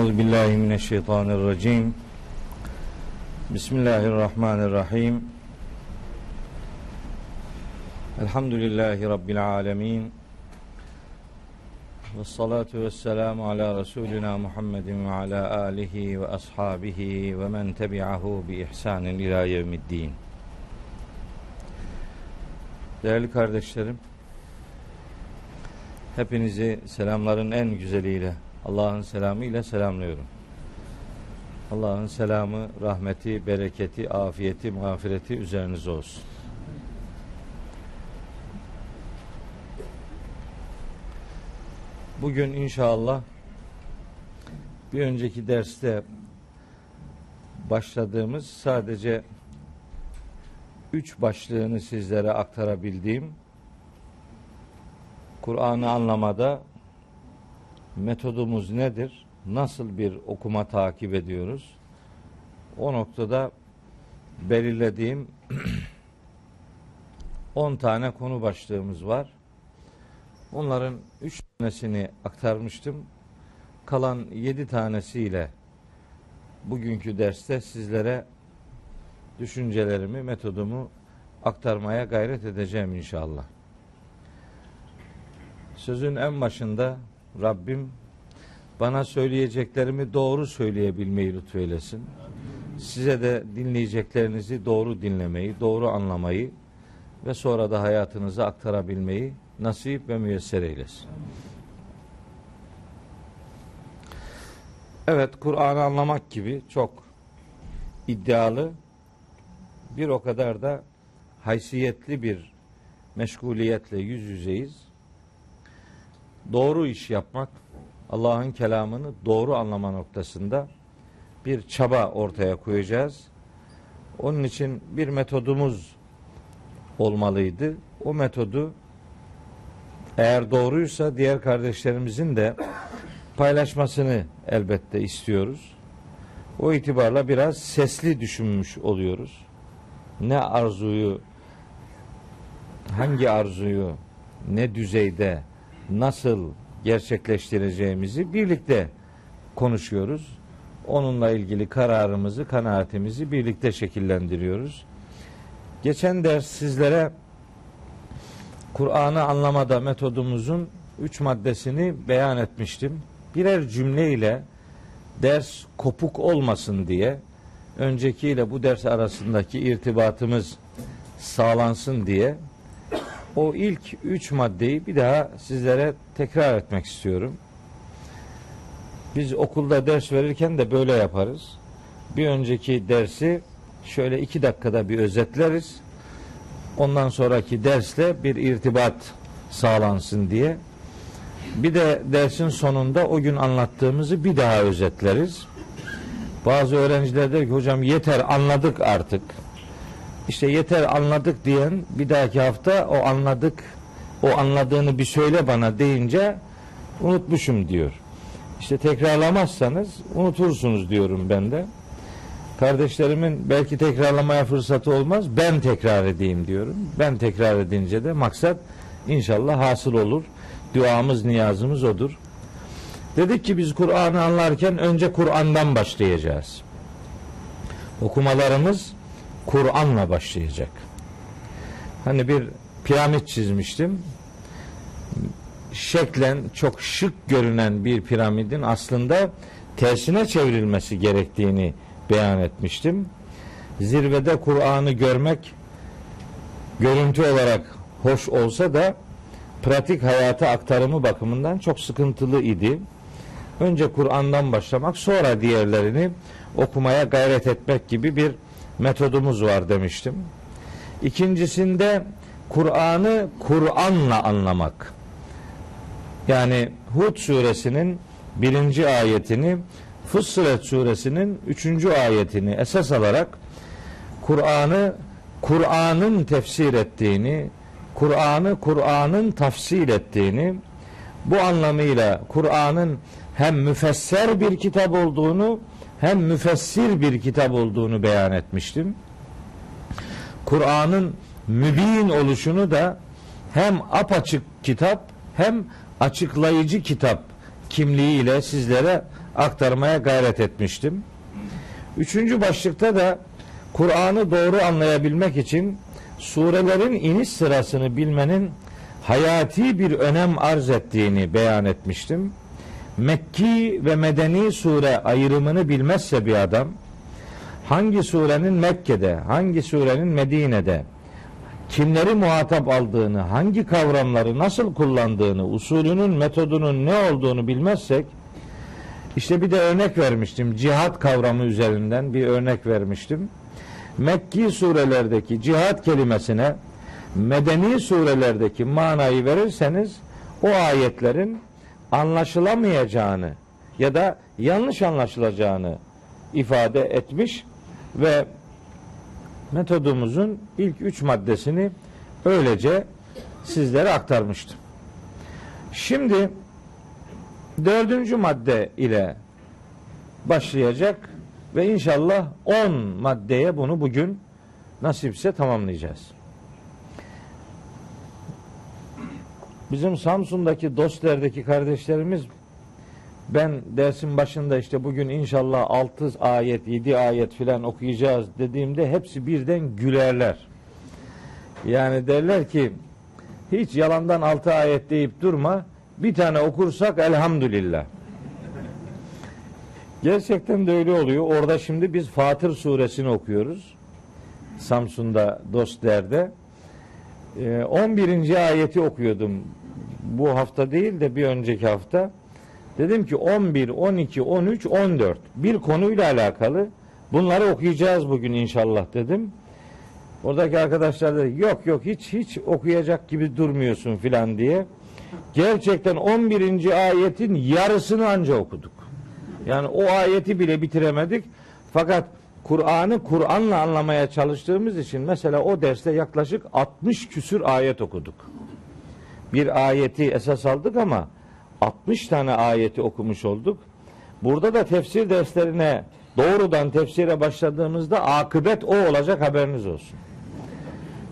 Euzu billahi mineşşeytanirracim. Bismillahirrahmanirrahim. Elhamdülillahi rabbil alamin. Ve salatu ve selamu ala Resulina Muhammedin ve ala alihi ve ashabihi ve men tebi'ahu bi ihsanin ila yevmiddin. Değerli kardeşlerim, hepinizi selamların en güzeliyle, Allah'ın selamı ile selamlıyorum. Allah'ın selamı, rahmeti, bereketi, afiyeti, mağfireti üzerinize olsun. Bugün inşallah bir önceki derste başladığımız sadece üç başlığını sizlere aktarabildiğim Kur'an'ı anlamada metodumuz nedir? Nasıl bir okuma takip ediyoruz? O noktada belirlediğim 10 tane konu başlığımız var. Onların 3 tanesini aktarmıştım. Kalan 7 tanesiyle bugünkü derste sizlere düşüncelerimi, metodumu aktarmaya gayret edeceğim inşallah. Sözün en başında Rabbim bana söyleyeceklerimi doğru söyleyebilmeyi lütfeylesin. Size de dinleyeceklerinizi doğru dinlemeyi, doğru anlamayı ve sonra da hayatınıza aktarabilmeyi nasip ve müyesser eylesin. Evet, Kur'an'ı anlamak gibi çok iddialı, bir o kadar da haysiyetli bir meşguliyetle yüz yüzeyiz. Doğru iş yapmak, Allah'ın kelamını doğru anlama noktasında bir çaba ortaya koyacağız. Onun için bir metodumuz olmalıydı. O metodu eğer doğruysa diğer kardeşlerimizin de paylaşmasını elbette istiyoruz. O itibarla biraz sesli düşünmüş oluyoruz. Ne arzuyu, hangi arzuyu, ne düzeyde, nasıl gerçekleştireceğimizi birlikte konuşuyoruz. Onunla ilgili kararımızı, kanaatimizi birlikte şekillendiriyoruz. Geçen ders sizlere Kur'an'ı anlamada metodumuzun üç maddesini beyan etmiştim. Birer cümleyle ders kopuk olmasın diye öncekiyle bu ders arasındaki irtibatımız sağlansın diye o ilk üç maddeyi bir daha sizlere tekrar etmek istiyorum. Biz okulda ders verirken de böyle yaparız. Bir önceki dersi şöyle iki dakikada bir özetleriz. Ondan sonraki dersle bir irtibat sağlansın diye. Bir de dersin sonunda o gün anlattığımızı bir daha özetleriz. Bazı öğrenciler der ki hocam yeter anladık artık. İşte yeter anladık diyen bir dahaki hafta o anladık o anladığını bir söyle bana deyince unutmuşum diyor. İşte tekrarlamazsanız unutursunuz diyorum ben de. Kardeşlerimin belki tekrarlamaya fırsatı olmaz. Ben tekrar edeyim diyorum. Ben tekrar edince de maksat inşallah hasıl olur. Duamız, niyazımız odur. Dedik ki biz Kur'an'ı anlarken önce Kur'an'dan başlayacağız. Okumalarımız Kur'an'la başlayacak. Hani bir piramit çizmiştim. Şeklen çok şık görünen bir piramidin aslında tersine çevrilmesi gerektiğini beyan etmiştim. Zirvede Kur'an'ı görmek görüntü olarak hoş olsa da pratik hayata aktarımı bakımından çok sıkıntılı idi. Önce Kur'an'dan başlamak sonra diğerlerini okumaya gayret etmek gibi bir metodumuz var demiştim. İkincisinde Kur'an'ı Kur'an'la anlamak. Yani Hud suresinin birinci ayetini Fussilet suresinin üçüncü ayetini esas alarak Kur'an'ı Kur'an'ın tefsir ettiğini, Kur'an'ı Kur'an'ın tafsil ettiğini, bu anlamıyla Kur'an'ın hem müfesser bir kitap olduğunu hem müfessir bir kitap olduğunu beyan etmiştim. Kur'an'ın mübin oluşunu da hem apaçık kitap hem açıklayıcı kitap kimliğiyle sizlere aktarmaya gayret etmiştim. Üçüncü başlıkta da Kur'an'ı doğru anlayabilmek için surelerin iniş sırasını bilmenin hayati bir önem arz ettiğini beyan etmiştim. Mekki ve Medeni sure ayrımını bilmezse bir adam hangi surenin Mekke'de, hangi surenin Medine'de kimleri muhatap aldığını, hangi kavramları nasıl kullandığını, usulünün, metodunun ne olduğunu bilmezsek işte bir de örnek vermiştim. Cihat kavramı üzerinden bir örnek vermiştim. Mekki surelerdeki cihat kelimesine medeni surelerdeki manayı verirseniz o ayetlerin anlaşılamayacağını ya da yanlış anlaşılacağını ifade etmiş ve metodumuzun ilk üç maddesini öylece sizlere aktarmıştım. Şimdi dördüncü madde ile başlayacak ve inşallah 10 maddeye bunu bugün nasipse tamamlayacağız. Bizim Samsun'daki Dostler'deki kardeşlerimiz ben dersin başında işte bugün inşallah 6 ayet 7 ayet filan okuyacağız dediğimde hepsi birden gülerler. Yani derler ki hiç yalandan 6 ayet deyip durma bir tane okursak elhamdülillah. Gerçekten de öyle oluyor. Orada şimdi biz Fatır suresini okuyoruz. Samsun'da Dostler'de. Ee, 11. ayeti okuyordum. Bu hafta değil de bir önceki hafta. Dedim ki 11, 12, 13, 14 bir konuyla alakalı bunları okuyacağız bugün inşallah dedim. Oradaki arkadaşlar dedi yok yok hiç hiç okuyacak gibi durmuyorsun filan diye. Gerçekten 11. ayetin yarısını anca okuduk. Yani o ayeti bile bitiremedik. Fakat Kur'an'ı Kur'an'la anlamaya çalıştığımız için mesela o derste yaklaşık 60 küsür ayet okuduk. Bir ayeti esas aldık ama 60 tane ayeti okumuş olduk. Burada da tefsir derslerine doğrudan tefsire başladığımızda akıbet o olacak haberiniz olsun.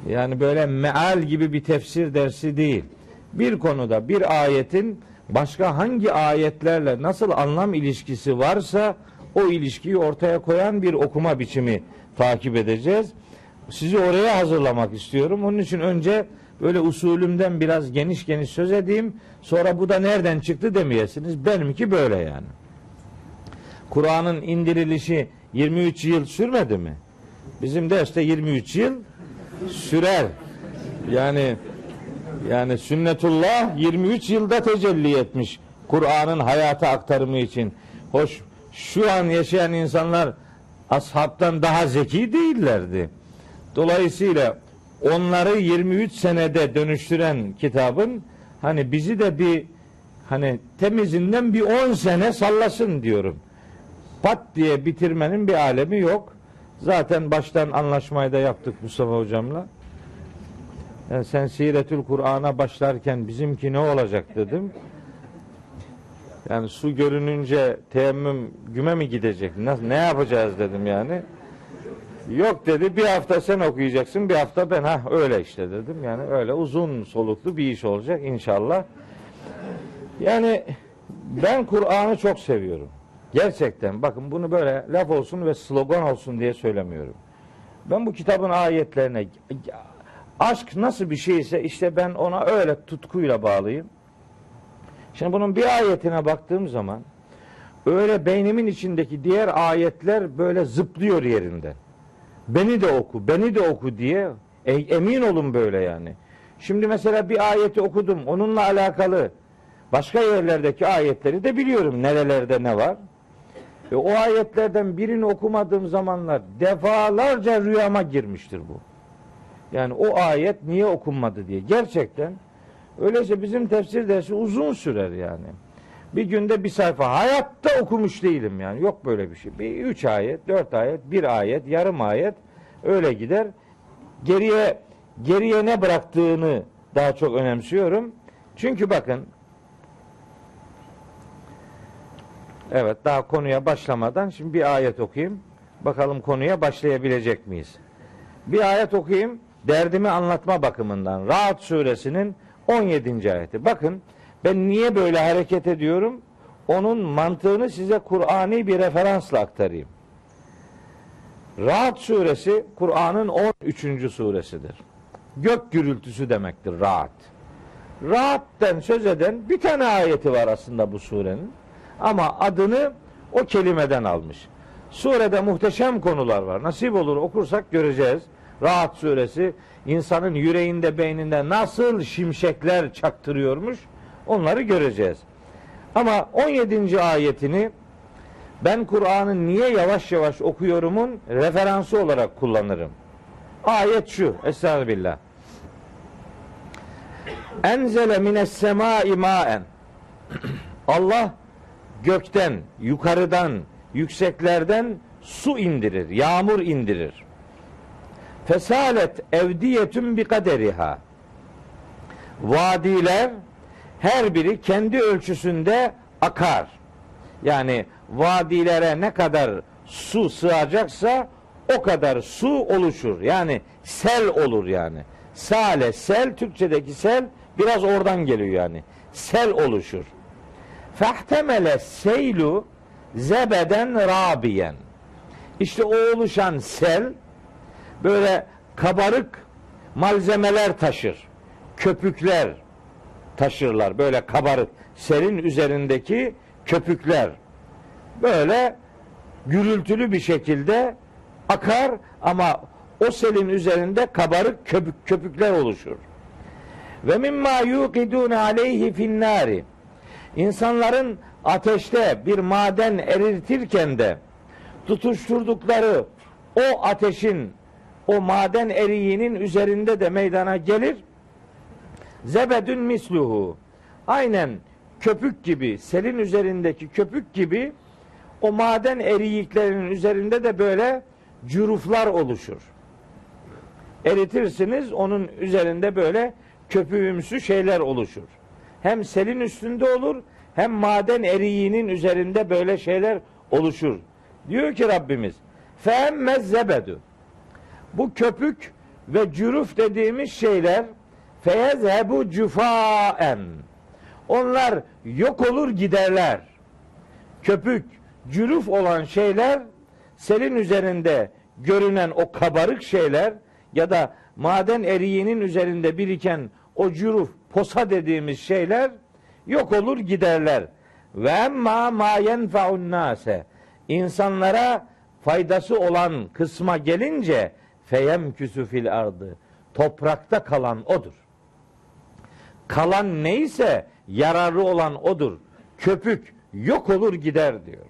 Yani böyle meal gibi bir tefsir dersi değil. Bir konuda bir ayetin başka hangi ayetlerle nasıl anlam ilişkisi varsa o ilişkiyi ortaya koyan bir okuma biçimi takip edeceğiz. Sizi oraya hazırlamak istiyorum. Onun için önce böyle usulümden biraz geniş geniş söz edeyim. Sonra bu da nereden çıktı demeyesiniz. Benimki böyle yani. Kur'an'ın indirilişi 23 yıl sürmedi mi? Bizim derste 23 yıl sürer. Yani yani sünnetullah 23 yılda tecelli etmiş Kur'an'ın hayata aktarımı için. Hoş şu an yaşayan insanlar ashabtan daha zeki değillerdi. Dolayısıyla onları 23 senede dönüştüren kitabın hani bizi de bir hani temizinden bir 10 sene sallasın diyorum. Pat diye bitirmenin bir alemi yok. Zaten baştan anlaşmayı da yaptık Mustafa hocamla. Yani sen Siretül Kur'an'a başlarken bizimki ne olacak dedim. Yani su görününce teyemmüm güme mi gidecek? Nasıl, ne yapacağız dedim yani. Yok dedi bir hafta sen okuyacaksın bir hafta ben ha öyle işte dedim. Yani öyle uzun soluklu bir iş olacak inşallah. Yani ben Kur'an'ı çok seviyorum. Gerçekten bakın bunu böyle laf olsun ve slogan olsun diye söylemiyorum. Ben bu kitabın ayetlerine aşk nasıl bir şeyse işte ben ona öyle tutkuyla bağlıyım. Şimdi bunun bir ayetine baktığım zaman öyle beynimin içindeki diğer ayetler böyle zıplıyor yerinden. Beni de oku, beni de oku diye e, emin olun böyle yani. Şimdi mesela bir ayeti okudum. Onunla alakalı başka yerlerdeki ayetleri de biliyorum. Nerelerde ne var. Ve o ayetlerden birini okumadığım zamanlar defalarca rüyama girmiştir bu. Yani o ayet niye okunmadı diye. Gerçekten öyleyse bizim tefsir dersi uzun sürer yani. Bir günde bir sayfa. Hayatta okumuş değilim yani. Yok böyle bir şey. Bir üç ayet, dört ayet, bir ayet, yarım ayet öyle gider. Geriye geriye ne bıraktığını daha çok önemsiyorum. Çünkü bakın Evet daha konuya başlamadan şimdi bir ayet okuyayım. Bakalım konuya başlayabilecek miyiz? Bir ayet okuyayım. Derdimi anlatma bakımından. Rahat suresinin 17. ayeti. Bakın ben niye böyle hareket ediyorum? onun mantığını size Kur'ani bir referansla aktarayım. Rahat suresi Kur'an'ın 13. suresidir. Gök gürültüsü demektir rahat. Rahat'ten söz eden bir tane ayeti var aslında bu surenin. Ama adını o kelimeden almış. Surede muhteşem konular var. Nasip olur okursak göreceğiz. Rahat suresi insanın yüreğinde beyninde nasıl şimşekler çaktırıyormuş onları göreceğiz. Ama 17. ayetini ben Kur'an'ı niye yavaş yavaş okuyorumun referansı olarak kullanırım. Ayet şu. Estağfirullah. Enzele mines semai maen. Allah gökten, yukarıdan, yükseklerden su indirir, yağmur indirir. Fesalet evdiyetün bi kaderiha. Vadiler her biri kendi ölçüsünde akar. Yani vadilere ne kadar su sığacaksa o kadar su oluşur. Yani sel olur yani. Sale, sel, Türkçedeki sel biraz oradan geliyor yani. Sel oluşur. Fehtemele seylu zebeden rabiyen. İşte o oluşan sel böyle kabarık malzemeler taşır. Köpükler taşırlar. Böyle kabarık. Selin üzerindeki köpükler. Böyle gürültülü bir şekilde akar ama o selin üzerinde kabarık köpük, köpükler oluşur. Ve mimma yuqidun aleyhi finnari. İnsanların ateşte bir maden erirtirken de tutuşturdukları o ateşin o maden eriğinin üzerinde de meydana gelir. Zebedün misluhu. Aynen köpük gibi, selin üzerindeki köpük gibi o maden eriyiklerinin üzerinde de böyle cüruflar oluşur. Eritirsiniz onun üzerinde böyle köpüğümsü şeyler oluşur. Hem selin üstünde olur hem maden eriğinin üzerinde böyle şeyler oluşur. Diyor ki Rabbimiz feemmez zebedu bu köpük ve cüruf dediğimiz şeyler feyezhebu cufaen onlar yok olur giderler. Köpük, cüruf olan şeyler selin üzerinde görünen o kabarık şeyler ya da maden eriğinin üzerinde biriken o cüruf, posa dediğimiz şeyler yok olur giderler. Ve emma ma yenfa'un nase. İnsanlara faydası olan kısma gelince feyem fil ardı. Toprakta kalan odur. Kalan neyse yararlı olan odur. Köpük yok olur gider diyor.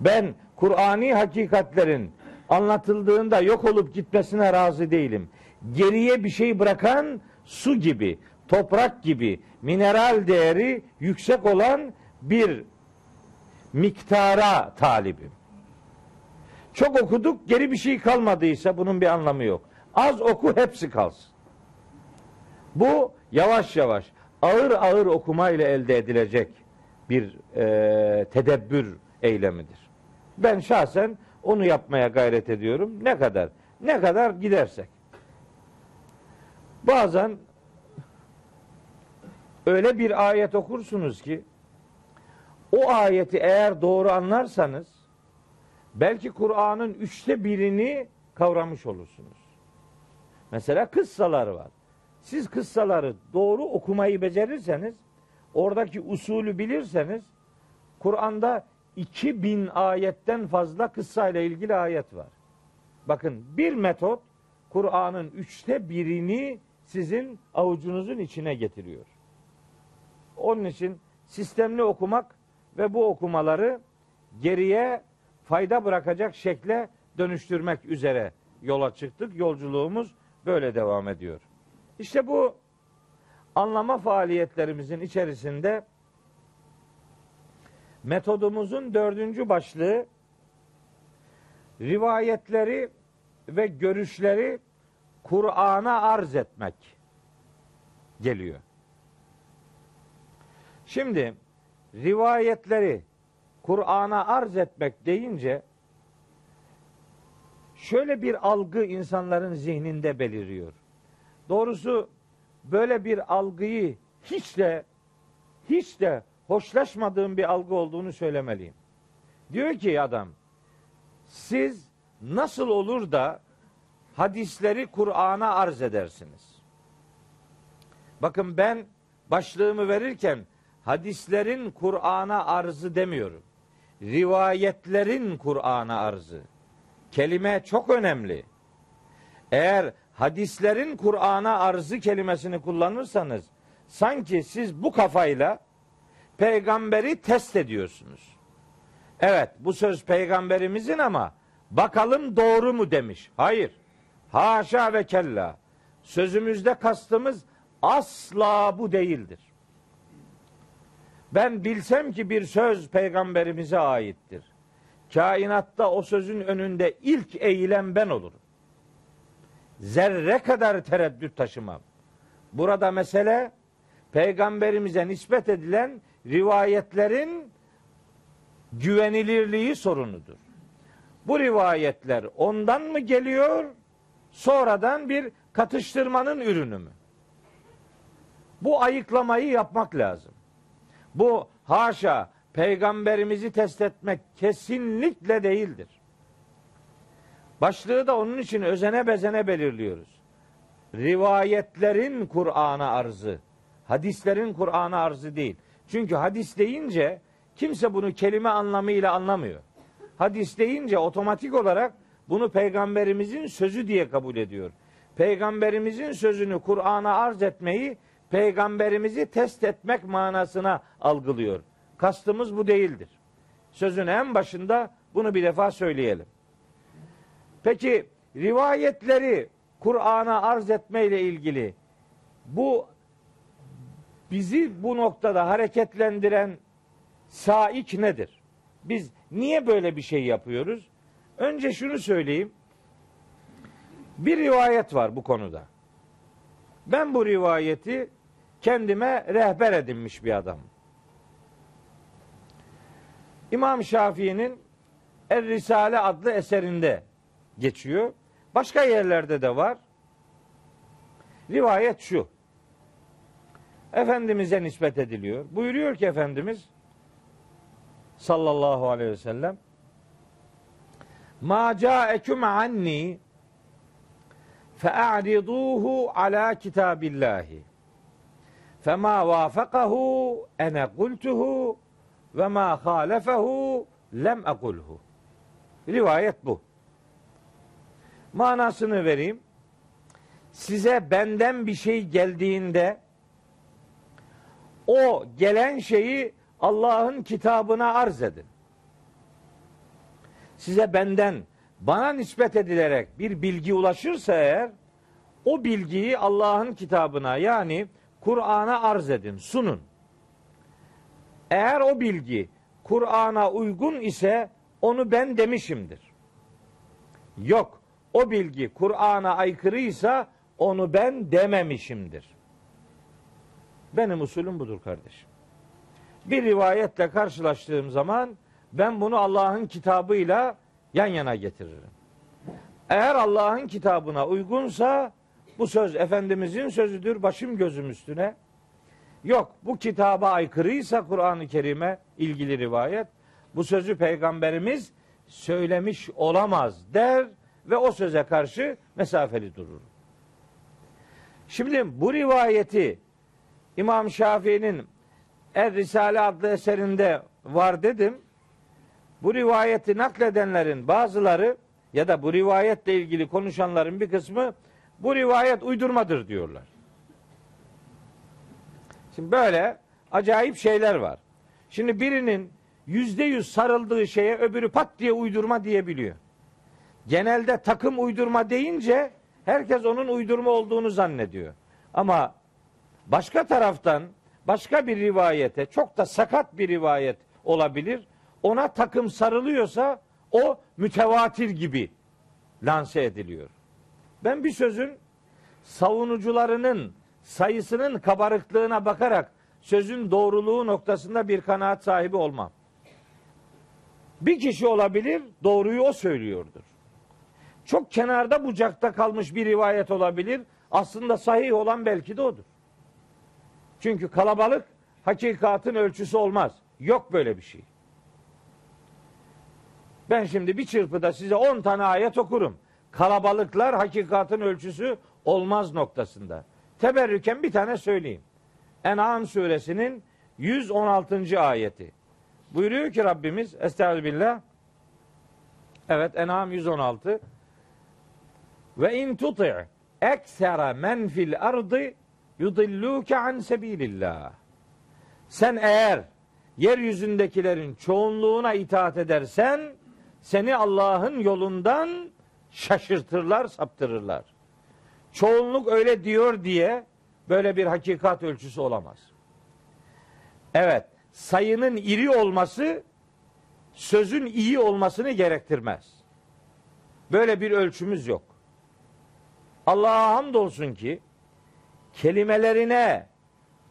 Ben Kur'ani hakikatlerin anlatıldığında yok olup gitmesine razı değilim. Geriye bir şey bırakan su gibi, toprak gibi mineral değeri yüksek olan bir miktara talibim. Çok okuduk, geri bir şey kalmadıysa bunun bir anlamı yok. Az oku, hepsi kalsın. Bu yavaş yavaş, ağır ağır okumayla elde edilecek bir e, tedebbür eylemidir. Ben şahsen onu yapmaya gayret ediyorum. Ne kadar? Ne kadar gidersek. Bazen öyle bir ayet okursunuz ki o ayeti eğer doğru anlarsanız belki Kur'an'ın üçte birini kavramış olursunuz. Mesela kıssalar var. Siz kıssaları doğru okumayı becerirseniz, oradaki usulü bilirseniz, Kur'an'da 2000 ayetten fazla kıssayla ilgili ayet var. Bakın bir metot Kur'an'ın üçte birini sizin avucunuzun içine getiriyor. Onun için sistemli okumak ve bu okumaları geriye fayda bırakacak şekle dönüştürmek üzere yola çıktık. Yolculuğumuz böyle devam ediyor. İşte bu anlama faaliyetlerimizin içerisinde metodumuzun dördüncü başlığı rivayetleri ve görüşleri Kur'an'a arz etmek geliyor. Şimdi rivayetleri Kur'an'a arz etmek deyince şöyle bir algı insanların zihninde beliriyor. Doğrusu böyle bir algıyı hiç de hiç de hoşlaşmadığım bir algı olduğunu söylemeliyim. Diyor ki adam, siz nasıl olur da hadisleri Kur'an'a arz edersiniz? Bakın ben başlığımı verirken hadislerin Kur'an'a arzı demiyorum. Rivayetlerin Kur'an'a arzı. Kelime çok önemli. Eğer hadislerin Kur'an'a arzı kelimesini kullanırsanız sanki siz bu kafayla peygamberi test ediyorsunuz. Evet bu söz peygamberimizin ama bakalım doğru mu demiş. Hayır. Haşa ve kella. Sözümüzde kastımız asla bu değildir. Ben bilsem ki bir söz peygamberimize aittir. Kainatta o sözün önünde ilk eğilen ben olurum. Zerre kadar tereddüt taşımam. Burada mesele peygamberimize nispet edilen rivayetlerin güvenilirliği sorunudur. Bu rivayetler ondan mı geliyor, sonradan bir katıştırmanın ürünü mü? Bu ayıklamayı yapmak lazım. Bu haşa peygamberimizi test etmek kesinlikle değildir. Başlığı da onun için özene bezene belirliyoruz. Rivayetlerin Kur'an'a arzı, hadislerin Kur'an'a arzı değil. Çünkü hadis deyince kimse bunu kelime anlamıyla anlamıyor. Hadis deyince otomatik olarak bunu peygamberimizin sözü diye kabul ediyor. Peygamberimizin sözünü Kur'an'a arz etmeyi peygamberimizi test etmek manasına algılıyor. Kastımız bu değildir. Sözün en başında bunu bir defa söyleyelim. Peki rivayetleri Kur'an'a arz etmeyle ilgili bu bizi bu noktada hareketlendiren saik nedir? Biz niye böyle bir şey yapıyoruz? Önce şunu söyleyeyim. Bir rivayet var bu konuda. Ben bu rivayeti kendime rehber edinmiş bir adam. İmam Şafii'nin Er Risale adlı eserinde geçiyor. Başka yerlerde de var. Rivayet şu. Efendimiz'e nispet ediliyor. Buyuruyor ki Efendimiz sallallahu aleyhi ve sellem Ma ca'eküm anni fe'ariduhu ala kitabillahi fema vafakahu ene kultuhu ve ma halefehu lem ekulhu. Rivayet bu. Manasını vereyim. Size benden bir şey geldiğinde o gelen şeyi Allah'ın kitabına arz edin. Size benden bana nispet edilerek bir bilgi ulaşırsa eğer o bilgiyi Allah'ın kitabına yani Kur'an'a arz edin, sunun. Eğer o bilgi Kur'an'a uygun ise onu ben demişimdir. Yok, o bilgi Kur'an'a aykırıysa onu ben dememişimdir. Benim usulüm budur kardeşim. Bir rivayetle karşılaştığım zaman ben bunu Allah'ın kitabıyla yan yana getiririm. Eğer Allah'ın kitabına uygunsa bu söz Efendimizin sözüdür başım gözüm üstüne. Yok bu kitaba aykırıysa Kur'an-ı Kerim'e ilgili rivayet bu sözü peygamberimiz söylemiş olamaz der ve o söze karşı mesafeli durur. Şimdi bu rivayeti İmam Şafii'nin Er Risale adlı eserinde var dedim. Bu rivayeti nakledenlerin bazıları ya da bu rivayetle ilgili konuşanların bir kısmı bu rivayet uydurmadır diyorlar. Şimdi böyle acayip şeyler var. Şimdi birinin yüzde yüz sarıldığı şeye öbürü pat diye uydurma diyebiliyor. Genelde takım uydurma deyince herkes onun uydurma olduğunu zannediyor. Ama başka taraftan başka bir rivayete çok da sakat bir rivayet olabilir. Ona takım sarılıyorsa o mütevatir gibi lanse ediliyor. Ben bir sözün savunucularının sayısının kabarıklığına bakarak sözün doğruluğu noktasında bir kanaat sahibi olmam. Bir kişi olabilir, doğruyu o söylüyordur. Çok kenarda bucakta kalmış bir rivayet olabilir. Aslında sahih olan belki de odur. Çünkü kalabalık hakikatın ölçüsü olmaz. Yok böyle bir şey. Ben şimdi bir çırpıda size 10 tane ayet okurum. Kalabalıklar hakikatın ölçüsü olmaz noktasında. Teberrüken bir tane söyleyeyim. En'am suresinin 116. ayeti. Buyuruyor ki Rabbimiz Estağfirullah. Evet En'am 116. Ve in tuti' eksera men fil ardı yudilluke an sebilillah. Sen eğer yeryüzündekilerin çoğunluğuna itaat edersen seni Allah'ın yolundan şaşırtırlar, saptırırlar. Çoğunluk öyle diyor diye böyle bir hakikat ölçüsü olamaz. Evet, sayının iri olması sözün iyi olmasını gerektirmez. Böyle bir ölçümüz yok. Allah'a hamdolsun ki kelimelerine,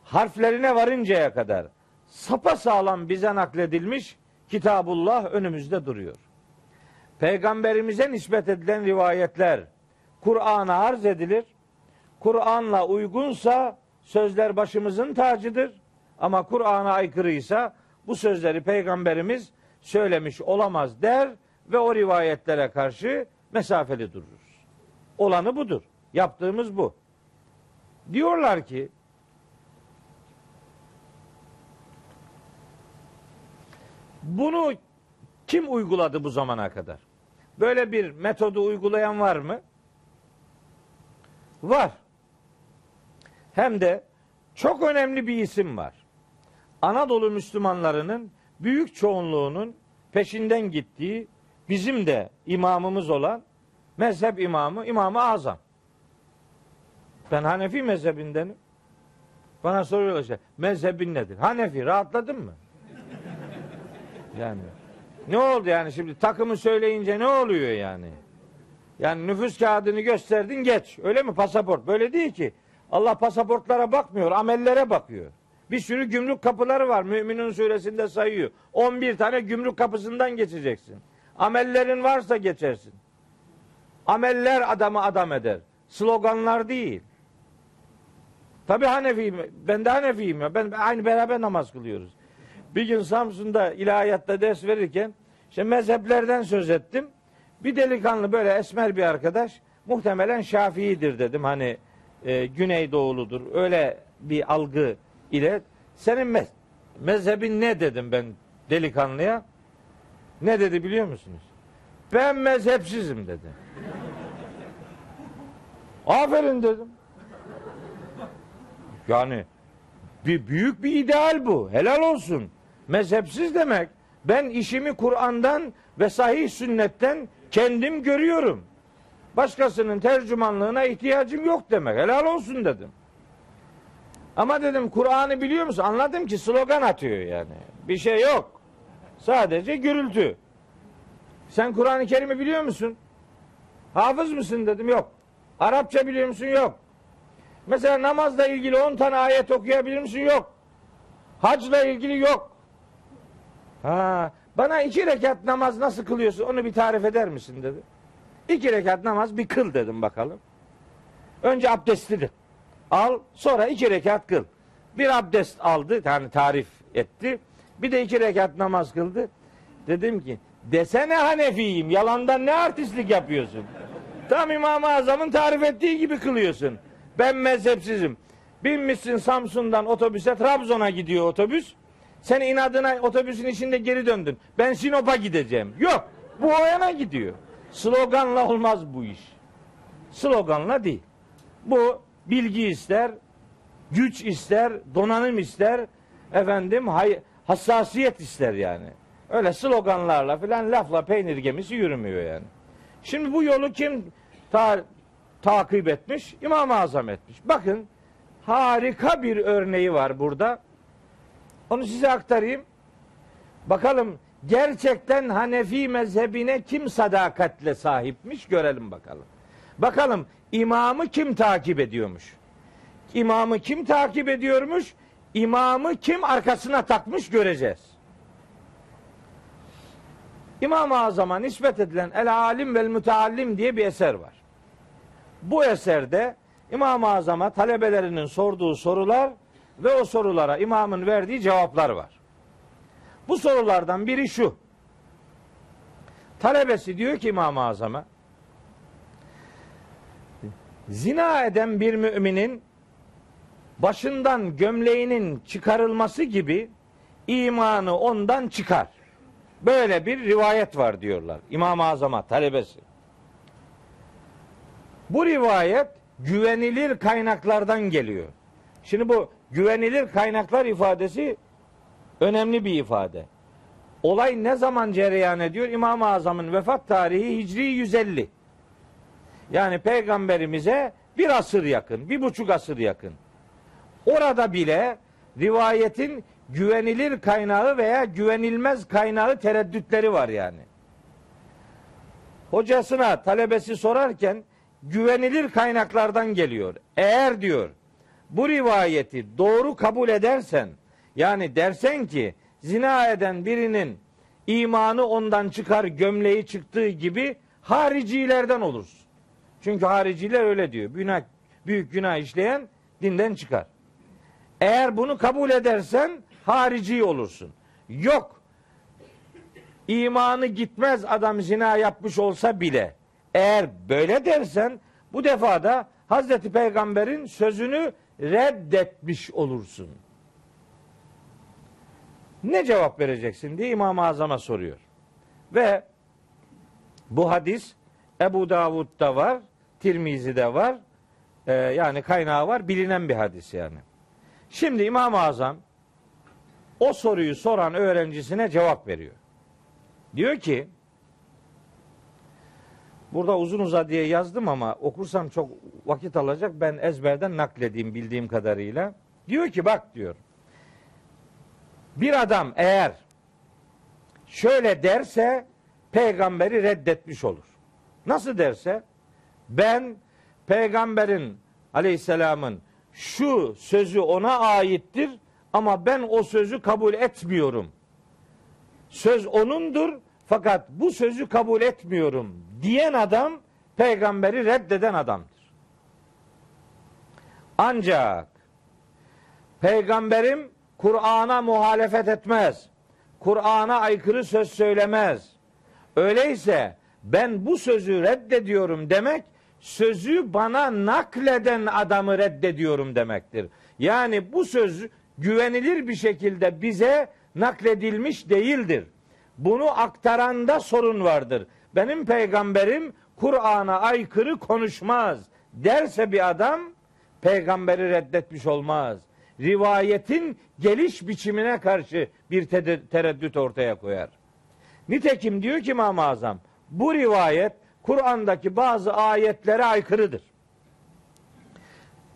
harflerine varıncaya kadar sapa sağlam bize nakledilmiş Kitabullah önümüzde duruyor. Peygamberimize nispet edilen rivayetler Kur'an'a arz edilir. Kur'an'la uygunsa sözler başımızın tacıdır. Ama Kur'an'a aykırıysa bu sözleri peygamberimiz söylemiş olamaz der ve o rivayetlere karşı mesafeli dururuz. Olanı budur. Yaptığımız bu. Diyorlar ki bunu kim uyguladı bu zamana kadar? Böyle bir metodu uygulayan var mı? Var. Hem de çok önemli bir isim var. Anadolu Müslümanlarının büyük çoğunluğunun peşinden gittiği bizim de imamımız olan mezhep imamı İmam-ı Azam. Ben Hanefi mezhebindenim. Bana soruyorlar işte mezhebin nedir? Hanefi rahatladın mı? Yani ne oldu yani şimdi takımı söyleyince ne oluyor yani? Yani nüfus kağıdını gösterdin geç. Öyle mi pasaport? Böyle değil ki. Allah pasaportlara bakmıyor, amellere bakıyor. Bir sürü gümrük kapıları var. Müminin suresinde sayıyor. 11 tane gümrük kapısından geçeceksin. Amellerin varsa geçersin. Ameller adamı adam eder. Sloganlar değil. Tabi Hanefiyim. Ben de Hanefiyim ya. Ben aynı beraber namaz kılıyoruz. Bir gün Samsun'da ilahiyatta ders verirken işte mezheplerden söz ettim. Bir delikanlı böyle esmer bir arkadaş muhtemelen Şafii'dir dedim. Hani e, Güneydoğuludur. Öyle bir algı ile senin mez mezhebin ne dedim ben delikanlıya. Ne dedi biliyor musunuz? Ben mezhepsizim dedi. Aferin dedim. Yani bir büyük bir ideal bu. Helal olsun. Mezhepsiz demek. Ben işimi Kur'an'dan ve sahih sünnetten kendim görüyorum. Başkasının tercümanlığına ihtiyacım yok demek. Helal olsun dedim. Ama dedim Kur'an'ı biliyor musun? Anladım ki slogan atıyor yani. Bir şey yok. Sadece gürültü. Sen Kur'an-ı Kerim'i biliyor musun? Hafız mısın dedim. Yok. Arapça biliyor musun? Yok. Mesela namazla ilgili 10 tane ayet okuyabilir misin? Yok. Hacla ilgili yok. Ha, bana iki rekat namaz nasıl kılıyorsun onu bir tarif eder misin dedi. İki rekat namaz bir kıl dedim bakalım. Önce abdestlidir. Al sonra iki rekat kıl. Bir abdest aldı yani tarif etti. Bir de iki rekat namaz kıldı. Dedim ki desene Hanefiyim yalandan ne artistlik yapıyorsun. Tam İmam-ı Azam'ın tarif ettiği gibi kılıyorsun. Ben mezhepsizim. Binmişsin Samsun'dan otobüse Trabzon'a gidiyor otobüs. Sen inadına otobüsün içinde geri döndün. Ben Sinop'a gideceğim. Yok. Bu o gidiyor. Sloganla olmaz bu iş. Sloganla değil. Bu bilgi ister, güç ister, donanım ister, efendim hay, hassasiyet ister yani. Öyle sloganlarla filan lafla peynir gemisi yürümüyor yani. Şimdi bu yolu kim ta, takip etmiş? İmam-ı Azam etmiş. Bakın harika bir örneği var burada. Onu size aktarayım. Bakalım gerçekten Hanefi mezhebine kim sadakatle sahipmiş görelim bakalım. Bakalım imamı kim takip ediyormuş? İmamı kim takip ediyormuş? İmamı kim arkasına takmış göreceğiz. İmam-ı Azam'a nispet edilen El Alim vel Müteallim diye bir eser var. Bu eserde İmam-ı Azam'a talebelerinin sorduğu sorular ve o sorulara imamın verdiği cevaplar var. Bu sorulardan biri şu. Talebesi diyor ki İmam-ı Azam'a zina eden bir müminin başından gömleğinin çıkarılması gibi imanı ondan çıkar. Böyle bir rivayet var diyorlar İmam-ı Azam'a talebesi. Bu rivayet güvenilir kaynaklardan geliyor. Şimdi bu güvenilir kaynaklar ifadesi önemli bir ifade. Olay ne zaman cereyan ediyor? İmam-ı Azam'ın vefat tarihi Hicri 150. Yani peygamberimize bir asır yakın, bir buçuk asır yakın. Orada bile rivayetin güvenilir kaynağı veya güvenilmez kaynağı tereddütleri var yani. Hocasına talebesi sorarken güvenilir kaynaklardan geliyor. Eğer diyor bu rivayeti doğru kabul edersen yani dersen ki zina eden birinin imanı ondan çıkar gömleği çıktığı gibi haricilerden olursun. Çünkü hariciler öyle diyor. Günah, büyük günah işleyen dinden çıkar. Eğer bunu kabul edersen harici olursun. Yok. İmanı gitmez adam zina yapmış olsa bile eğer böyle dersen bu defa da Hazreti Peygamber'in sözünü reddetmiş olursun. Ne cevap vereceksin diye İmam-ı Azam'a soruyor. Ve bu hadis Ebu Davud'da var, Tirmizi'de var. Ee, yani kaynağı var, bilinen bir hadis yani. Şimdi İmam-ı Azam o soruyu soran öğrencisine cevap veriyor. Diyor ki Burada uzun uza diye yazdım ama okursam çok vakit alacak. Ben ezberden nakledeyim bildiğim kadarıyla. Diyor ki bak diyor. Bir adam eğer şöyle derse peygamberi reddetmiş olur. Nasıl derse ben peygamberin aleyhisselamın şu sözü ona aittir ama ben o sözü kabul etmiyorum. Söz onundur fakat bu sözü kabul etmiyorum diyen adam peygamberi reddeden adamdır. Ancak peygamberim Kur'an'a muhalefet etmez. Kur'an'a aykırı söz söylemez. Öyleyse ben bu sözü reddediyorum demek sözü bana nakleden adamı reddediyorum demektir. Yani bu söz güvenilir bir şekilde bize nakledilmiş değildir. Bunu aktaranda sorun vardır. Benim peygamberim Kur'an'a aykırı konuşmaz derse bir adam peygamberi reddetmiş olmaz. Rivayetin geliş biçimine karşı bir tereddüt ortaya koyar. Nitekim diyor ki İmam-ı Azam bu rivayet Kur'an'daki bazı ayetlere aykırıdır.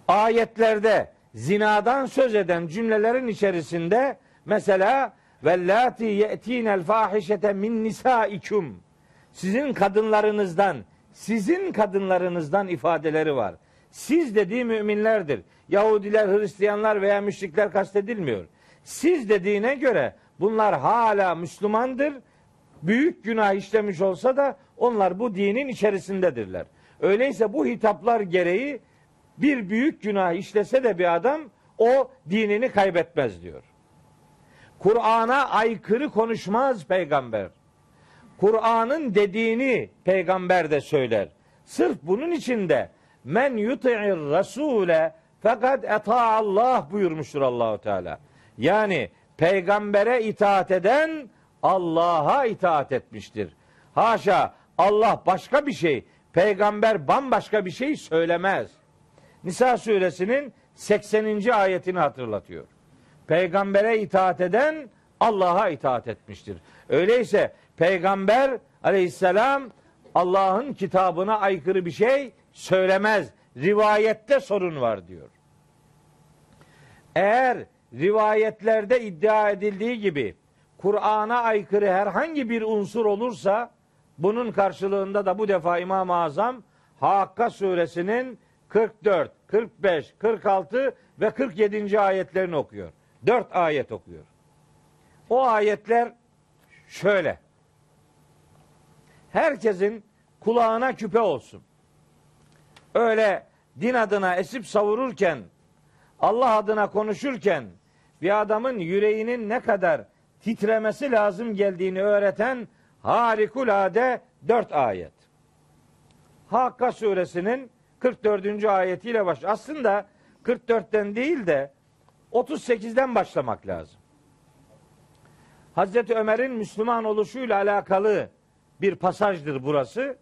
Ayetlerde zinadan söz eden cümlelerin içerisinde mesela vellati ye'tinel fahişete min nisaikum sizin kadınlarınızdan sizin kadınlarınızdan ifadeleri var. Siz dediği müminlerdir. Yahudiler, Hristiyanlar veya müşrikler kastedilmiyor. Siz dediğine göre bunlar hala Müslümandır. Büyük günah işlemiş olsa da onlar bu dinin içerisindedirler. Öyleyse bu hitaplar gereği bir büyük günah işlese de bir adam o dinini kaybetmez diyor. Kur'an'a aykırı konuşmaz peygamber. Kur'an'ın dediğini peygamber de söyler. Sırf bunun için de men yuti'ir rasule fakat eta Allah buyurmuştur Allahu Teala. Yani peygambere itaat eden Allah'a itaat etmiştir. Haşa Allah başka bir şey, peygamber bambaşka bir şey söylemez. Nisa suresinin 80. ayetini hatırlatıyor. Peygambere itaat eden Allah'a itaat etmiştir. Öyleyse peygamber aleyhisselam Allah'ın kitabına aykırı bir şey söylemez. Rivayette sorun var diyor. Eğer rivayetlerde iddia edildiği gibi Kur'an'a aykırı herhangi bir unsur olursa bunun karşılığında da bu defa İmam-ı Azam Hakka suresinin 44, 45, 46 ve 47. ayetlerini okuyor. Dört ayet okuyor. O ayetler şöyle. Herkesin kulağına küpe olsun. Öyle din adına esip savururken Allah adına konuşurken bir adamın yüreğinin ne kadar titremesi lazım geldiğini öğreten harikulade dört ayet. Hakka suresinin 44. ayetiyle baş. Aslında 44'ten değil de 38'den başlamak lazım. Hazreti Ömer'in Müslüman oluşuyla alakalı bir pasajdır burası.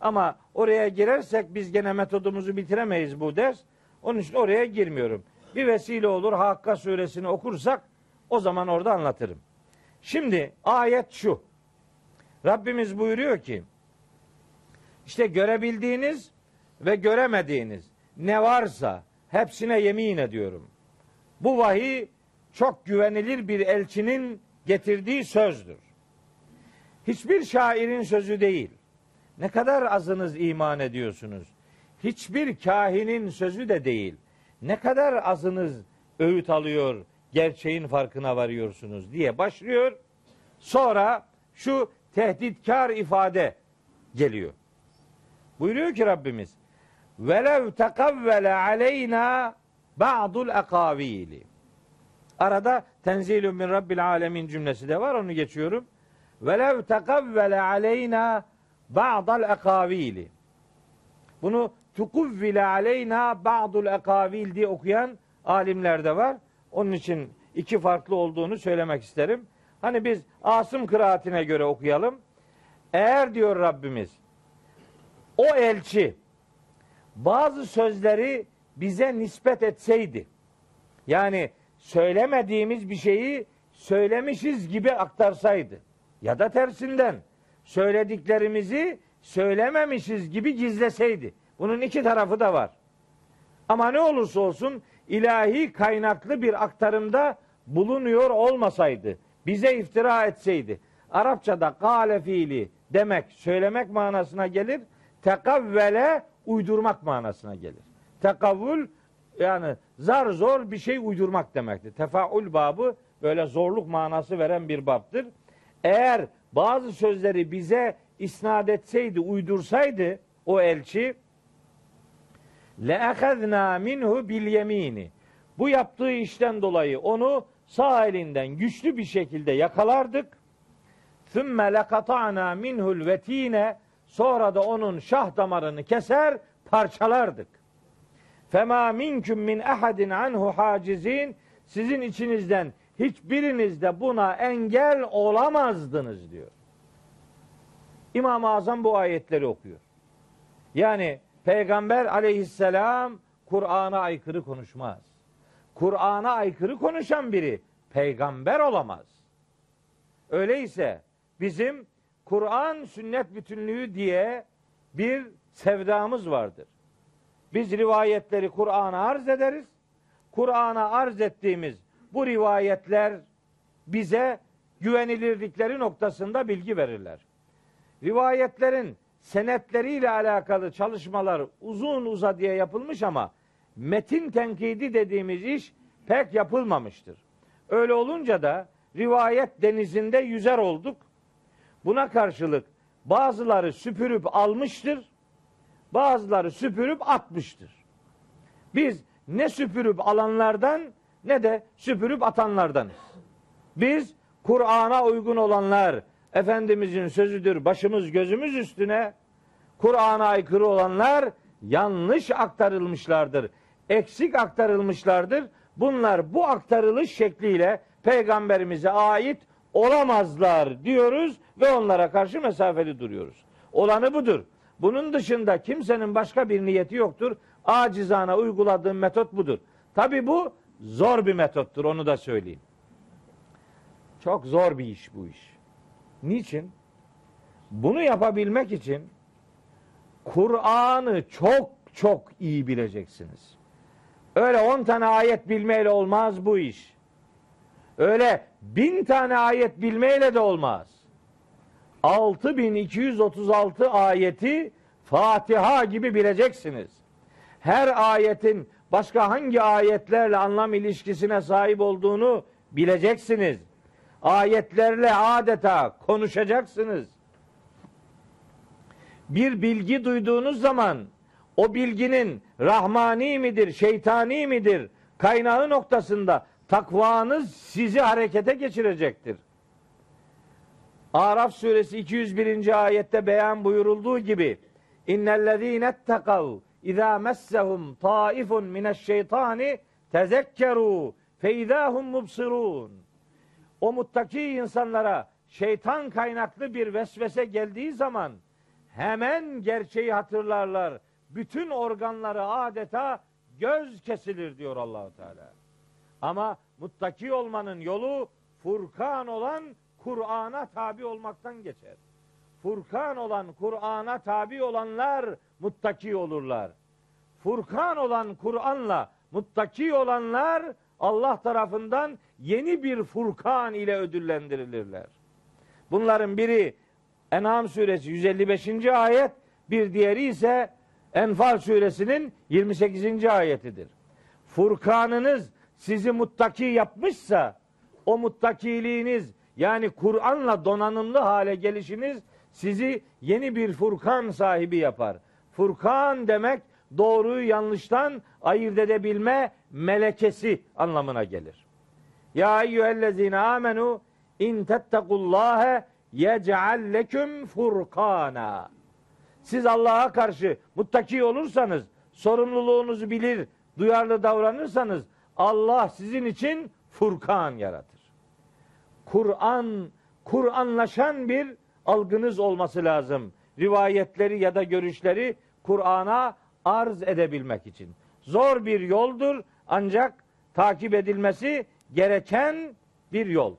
Ama oraya girersek biz gene metodumuzu bitiremeyiz bu ders. Onun için oraya girmiyorum. Bir vesile olur Hakka suresini okursak o zaman orada anlatırım. Şimdi ayet şu. Rabbimiz buyuruyor ki işte görebildiğiniz ve göremediğiniz ne varsa hepsine yemin ediyorum. Bu vahiy çok güvenilir bir elçinin getirdiği sözdür. Hiçbir şairin sözü değil. Ne kadar azınız iman ediyorsunuz? Hiçbir kahinin sözü de değil. Ne kadar azınız öğüt alıyor, gerçeğin farkına varıyorsunuz diye başlıyor. Sonra şu tehditkar ifade geliyor. Buyuruyor ki Rabbimiz velev tekavvele aleyna ba'dul akavili. Arada tenzilun min rabbil alemin cümlesi de var onu geçiyorum. Velev tekavvele aleyna ba'dal akavili. Bunu tukuvvile aleyna ba'dul akavil diye okuyan alimler de var. Onun için iki farklı olduğunu söylemek isterim. Hani biz Asım kıraatine göre okuyalım. Eğer diyor Rabbimiz o elçi bazı sözleri bize nispet etseydi yani söylemediğimiz bir şeyi söylemişiz gibi aktarsaydı ya da tersinden söylediklerimizi söylememişiz gibi gizleseydi. Bunun iki tarafı da var. Ama ne olursa olsun ilahi kaynaklı bir aktarımda bulunuyor olmasaydı, bize iftira etseydi. Arapçada kale fiili demek, söylemek manasına gelir. Tekavvele uydurmak manasına gelir. Tekavvül yani zar zor bir şey uydurmak demektir. Tefaül babı böyle zorluk manası veren bir babdır. Eğer bazı sözleri bize isnat etseydi, uydursaydı o elçi le'ehezna minhu bil yemini. Bu yaptığı işten dolayı onu sağ elinden güçlü bir şekilde yakalardık. Thümme lekata'na minhul vetine sonra da onun şah damarını keser parçalardık. Fema minküm min ehadin anhu hacizin sizin içinizden hiçbiriniz de buna engel olamazdınız diyor. İmam-ı Azam bu ayetleri okuyor. Yani Peygamber aleyhisselam Kur'an'a aykırı konuşmaz. Kur'an'a aykırı konuşan biri peygamber olamaz. Öyleyse bizim Kur'an sünnet bütünlüğü diye bir sevdamız vardır. Biz rivayetleri Kur'an'a arz ederiz. Kur'an'a arz ettiğimiz bu rivayetler bize güvenilirlikleri noktasında bilgi verirler. Rivayetlerin senetleriyle alakalı çalışmalar uzun uzadıya yapılmış ama metin tenkidi dediğimiz iş pek yapılmamıştır. Öyle olunca da rivayet denizinde yüzer olduk. Buna karşılık bazıları süpürüp almıştır, bazıları süpürüp atmıştır. Biz ne süpürüp alanlardan ne de süpürüp atanlardanız. Biz Kur'an'a uygun olanlar, Efendimizin sözüdür başımız gözümüz üstüne, Kur'an'a aykırı olanlar yanlış aktarılmışlardır. Eksik aktarılmışlardır. Bunlar bu aktarılış şekliyle peygamberimize ait olamazlar diyoruz ve onlara karşı mesafeli duruyoruz. Olanı budur. Bunun dışında kimsenin başka bir niyeti yoktur. Acizana uyguladığım metot budur. Tabi bu zor bir metottur onu da söyleyeyim. Çok zor bir iş bu iş. Niçin? Bunu yapabilmek için Kur'an'ı çok çok iyi bileceksiniz. Öyle on tane ayet bilmeyle olmaz bu iş. Öyle bin tane ayet bilmeyle de olmaz. 6236 ayeti Fatiha gibi bileceksiniz. Her ayetin başka hangi ayetlerle anlam ilişkisine sahip olduğunu bileceksiniz. Ayetlerle adeta konuşacaksınız. Bir bilgi duyduğunuz zaman o bilginin rahmani midir, şeytani midir, kaynağı noktasında takvanız sizi harekete geçirecektir. Araf suresi 201. ayette beyan buyurulduğu gibi innellezîne ettekav izâ messehum taifun mineşşeytani tezekkerû feizâhum mubsirûn. O muttaki insanlara şeytan kaynaklı bir vesvese geldiği zaman hemen gerçeği hatırlarlar. Bütün organları adeta göz kesilir diyor Allahu Teala. Ama muttaki olmanın yolu Furkan olan Kur'an'a tabi olmaktan geçer. Furkan olan Kur'an'a tabi olanlar muttaki olurlar. Furkan olan Kur'an'la muttaki olanlar Allah tarafından yeni bir Furkan ile ödüllendirilirler. Bunların biri En'am suresi 155. ayet, bir diğeri ise Enfal suresinin 28. ayetidir. Furkanınız sizi muttaki yapmışsa o muttakiliğiniz yani Kur'an'la donanımlı hale gelişiniz sizi yeni bir Furkan sahibi yapar. Furkan demek doğruyu yanlıştan ayırt edebilme melekesi anlamına gelir. Ya eyyühellezine amenu in tettekullâhe yec'al leküm furkana. Siz Allah'a karşı muttaki olursanız, sorumluluğunuzu bilir, duyarlı davranırsanız Allah sizin için Furkan yaratır. Kur'an, Kur'anlaşan bir algınız olması lazım. Rivayetleri ya da görüşleri Kur'an'a arz edebilmek için. Zor bir yoldur ancak takip edilmesi gereken bir yoldur.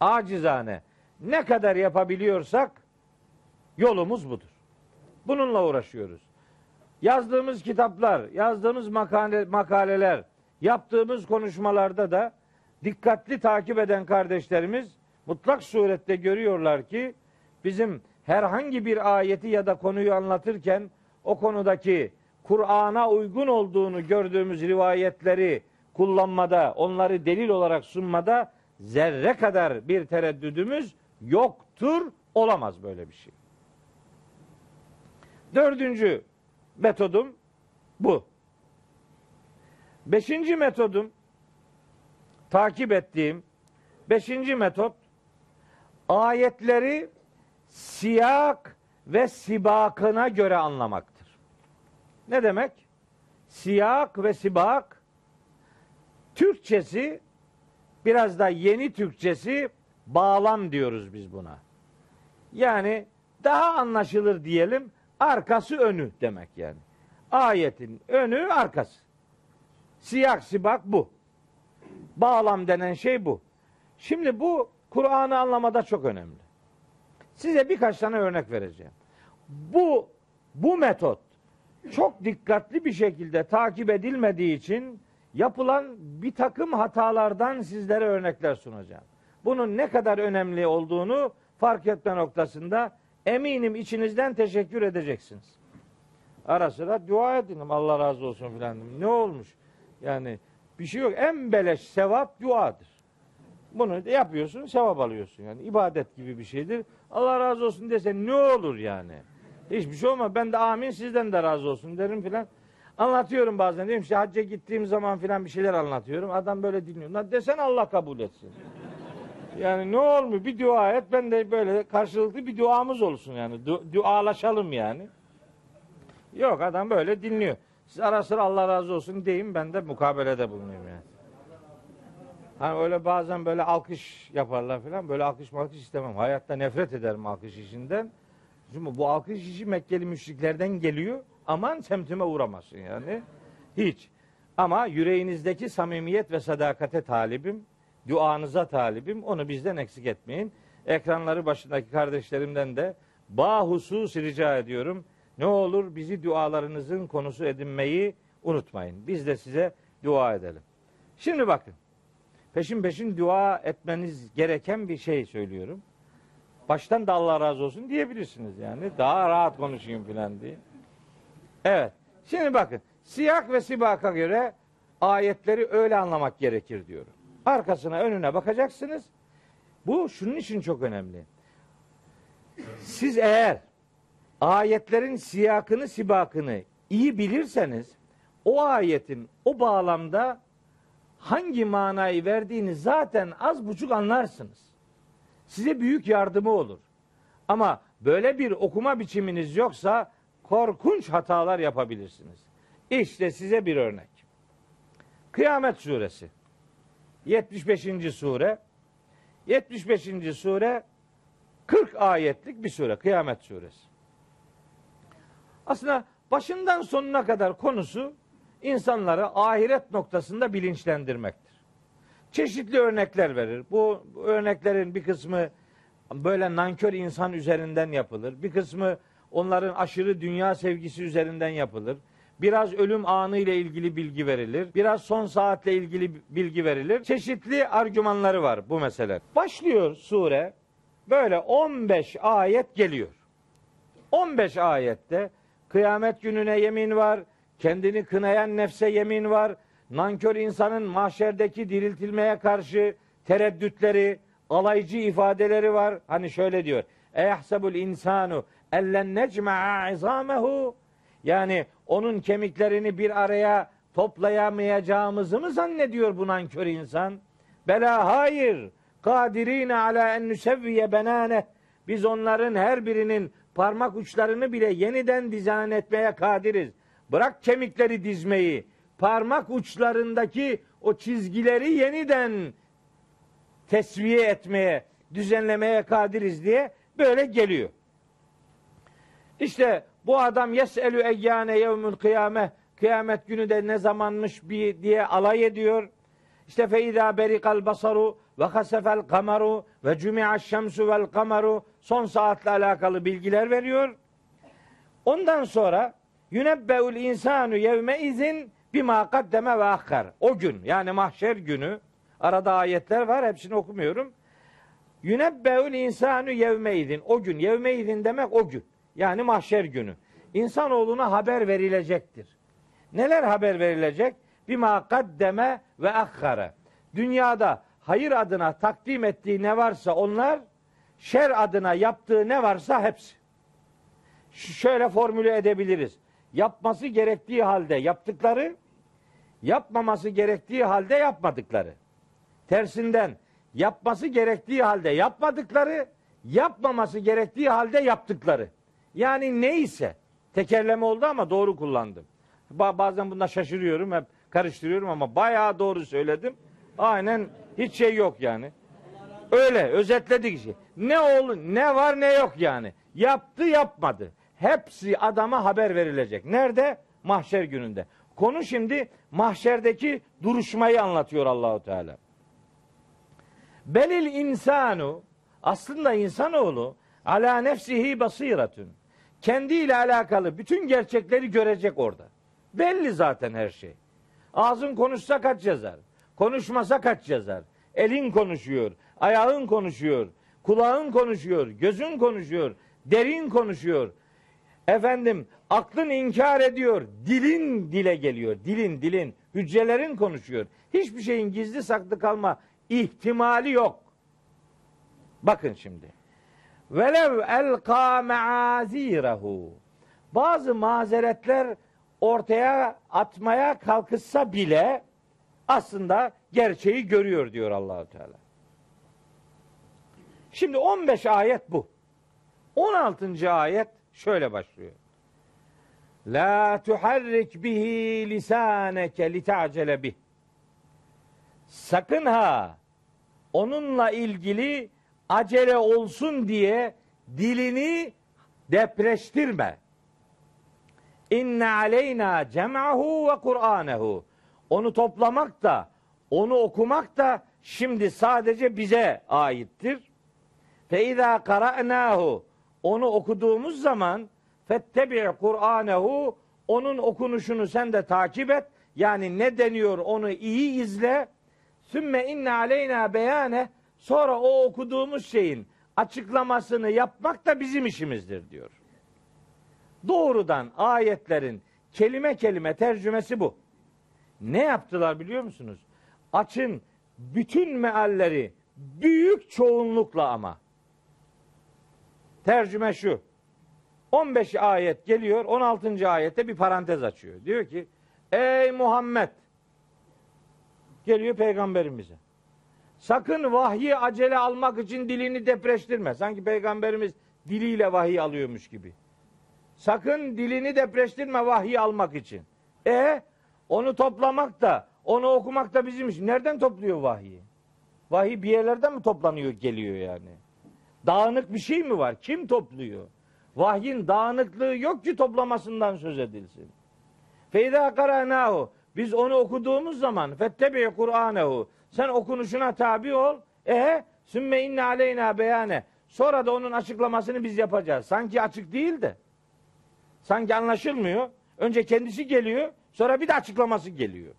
Acizane ne kadar yapabiliyorsak yolumuz budur. Bununla uğraşıyoruz. Yazdığımız kitaplar, yazdığımız makale, makaleler, yaptığımız konuşmalarda da dikkatli takip eden kardeşlerimiz mutlak surette görüyorlar ki bizim herhangi bir ayeti ya da konuyu anlatırken o konudaki Kur'an'a uygun olduğunu gördüğümüz rivayetleri kullanmada, onları delil olarak sunmada zerre kadar bir tereddüdümüz yoktur, olamaz böyle bir şey. Dördüncü metodum bu. Beşinci metodum takip ettiğim beşinci metot ayetleri siyak ve sibakına göre anlamaktır. Ne demek? Siyak ve sibak Türkçesi biraz da yeni Türkçesi bağlam diyoruz biz buna. Yani daha anlaşılır diyelim arkası önü demek yani. Ayetin önü arkası. Siyak sibak bu. Bağlam denen şey bu. Şimdi bu Kur'an'ı anlamada çok önemli. Size birkaç tane örnek vereceğim. Bu bu metot çok dikkatli bir şekilde takip edilmediği için yapılan bir takım hatalardan sizlere örnekler sunacağım. Bunun ne kadar önemli olduğunu fark etme noktasında eminim içinizden teşekkür edeceksiniz. Ara sıra dua edin Allah razı olsun filan. Ne olmuş? Yani bir şey yok. En beleş sevap duadır. Bunu yapıyorsun, sevap alıyorsun. Yani ibadet gibi bir şeydir. Allah razı olsun desen ne olur yani? Hiçbir şey olmaz. Ben de amin sizden de razı olsun derim filan. Anlatıyorum bazen. Diyorum işte hacca gittiğim zaman filan bir şeyler anlatıyorum. Adam böyle dinliyor. Lan desen Allah kabul etsin. Yani ne olmuyor? Bir dua et. Ben de böyle karşılıklı bir duamız olsun yani. Du- dualaşalım yani. Yok adam böyle dinliyor. Siz ara sıra Allah razı olsun deyin ben de mukabelede bulunayım yani. Hani öyle bazen böyle alkış yaparlar falan. Böyle alkış malkış istemem. Hayatta nefret ederim alkış işinden. Çünkü bu alkış işi Mekkeli müşriklerden geliyor. Aman semtime uğramasın yani. Hiç. Ama yüreğinizdeki samimiyet ve sadakate talibim. Duanıza talibim. Onu bizden eksik etmeyin. Ekranları başındaki kardeşlerimden de bahusus rica ediyorum. Ne olur bizi dualarınızın konusu edinmeyi unutmayın. Biz de size dua edelim. Şimdi bakın. Peşin peşin dua etmeniz gereken bir şey söylüyorum. Baştan da Allah razı olsun diyebilirsiniz yani. Daha rahat konuşayım filan diye. Evet. Şimdi bakın. Siyak ve sibaka göre ayetleri öyle anlamak gerekir diyorum. Arkasına önüne bakacaksınız. Bu şunun için çok önemli. Siz eğer ayetlerin siyakını sibakını iyi bilirseniz o ayetin o bağlamda hangi manayı verdiğini zaten az buçuk anlarsınız. Size büyük yardımı olur. Ama böyle bir okuma biçiminiz yoksa korkunç hatalar yapabilirsiniz. İşte size bir örnek. Kıyamet suresi. 75. sure. 75. sure 40 ayetlik bir sure. Kıyamet suresi. Aslında başından sonuna kadar konusu insanları ahiret noktasında bilinçlendirmektir. Çeşitli örnekler verir. Bu örneklerin bir kısmı böyle nankör insan üzerinden yapılır. Bir kısmı onların aşırı dünya sevgisi üzerinden yapılır. Biraz ölüm anı ile ilgili bilgi verilir. Biraz son saatle ilgili bilgi verilir. Çeşitli argümanları var bu mesele. Başlıyor sure böyle 15 ayet geliyor. 15 ayette kıyamet gününe yemin var, kendini kınayan nefse yemin var, nankör insanın mahşerdeki diriltilmeye karşı tereddütleri, alaycı ifadeleri var. Hani şöyle diyor. Eyahsebul insanu ellen necma'a izamehu yani onun kemiklerini bir araya toplayamayacağımızı mı zannediyor bu nankör insan? Bela hayır. Kadirine ala en nusevviye benane. Biz onların her birinin parmak uçlarını bile yeniden dizayn etmeye kadiriz. Bırak kemikleri dizmeyi. Parmak uçlarındaki o çizgileri yeniden tesviye etmeye, düzenlemeye kadiriz diye böyle geliyor. İşte bu adam yeselü eyyane yevmül kıyame kıyamet günü de ne zamanmış bir diye alay ediyor. İşte fe izâ berikal basaru ve hasefel kamaru ve cumi'aş şemsu vel kamaru son saatle alakalı bilgiler veriyor. Ondan sonra yunebbeul insanu yevme izin bima kaddeme ve akkar. O gün yani mahşer günü arada ayetler var hepsini okumuyorum. Yunebbeul insanu yevme izin. O gün yevme izin demek o gün. Yani mahşer günü. İnsanoğluna haber verilecektir. Neler haber verilecek? Bima kaddeme ve akkara. Dünyada hayır adına takdim ettiği ne varsa onlar, şer adına yaptığı ne varsa hepsi. Şöyle formüle edebiliriz. Yapması gerektiği halde yaptıkları, yapmaması gerektiği halde yapmadıkları. Tersinden yapması gerektiği halde yapmadıkları, yapmaması gerektiği halde yaptıkları. Yani neyse tekerleme oldu ama doğru kullandım. Ba- bazen bunda şaşırıyorum, hep karıştırıyorum ama bayağı doğru söyledim. Aynen hiç şey yok yani. Öyle özetledik işte. Ne oldu, ne var ne yok yani. Yaptı yapmadı. Hepsi adama haber verilecek. Nerede? Mahşer gününde. Konu şimdi mahşerdeki duruşmayı anlatıyor Allahu Teala. Belil insanu aslında insanoğlu ala nefsihi basiretun. Kendiyle alakalı bütün gerçekleri görecek orada. Belli zaten her şey. Ağzın konuşsa kaç yazar? Konuşmasa kaç yazar? Elin konuşuyor, ayağın konuşuyor, kulağın konuşuyor, gözün konuşuyor, derin konuşuyor. Efendim aklın inkar ediyor, dilin dile geliyor, dilin dilin, hücrelerin konuşuyor. Hiçbir şeyin gizli saklı kalma ihtimali yok. Bakın şimdi. Velev elqa meazirehu. Bazı mazeretler ortaya atmaya kalkışsa bile aslında gerçeği görüyor diyor Allahu Teala. Şimdi 15 ayet bu. 16. ayet şöyle başlıyor. La tuharrik bihi lisaneke lita'cele bih. Sakın ha onunla ilgili acele olsun diye dilini depreştirme. İnne aleyna cem'ahu ve Kur'anehu. Onu toplamak da, onu okumak da şimdi sadece bize aittir. Fe izâ qara'nâhu. Onu okuduğumuz zaman fettebi' Kur'anehu. Onun okunuşunu sen de takip et. Yani ne deniyor onu iyi izle. Sümme inne aleyna beyane. Sonra o okuduğumuz şeyin açıklamasını yapmak da bizim işimizdir diyor. Doğrudan ayetlerin kelime kelime tercümesi bu. Ne yaptılar biliyor musunuz? Açın bütün mealleri büyük çoğunlukla ama. Tercüme şu. 15 ayet geliyor. 16. ayette bir parantez açıyor. Diyor ki Ey Muhammed geliyor peygamberimize. Sakın vahyi acele almak için dilini depreştirme. Sanki peygamberimiz diliyle vahiy alıyormuş gibi. Sakın dilini depreştirme vahyi almak için. E onu toplamak da, onu okumak da bizim iş. Nereden topluyor vahyi? Vahiy bir yerlerden mi toplanıyor, geliyor yani? Dağınık bir şey mi var? Kim topluyor? Vahyin dağınıklığı yok ki toplamasından söz edilsin. Feyda karanahu. Biz onu okuduğumuz zaman fettebi Kur'anehu. Sen okunuşuna tabi ol. E sümme inne aleyna beyane. Sonra da onun açıklamasını biz yapacağız. Sanki açık değil de. Sanki anlaşılmıyor. Önce kendisi geliyor, sonra bir de açıklaması geliyor.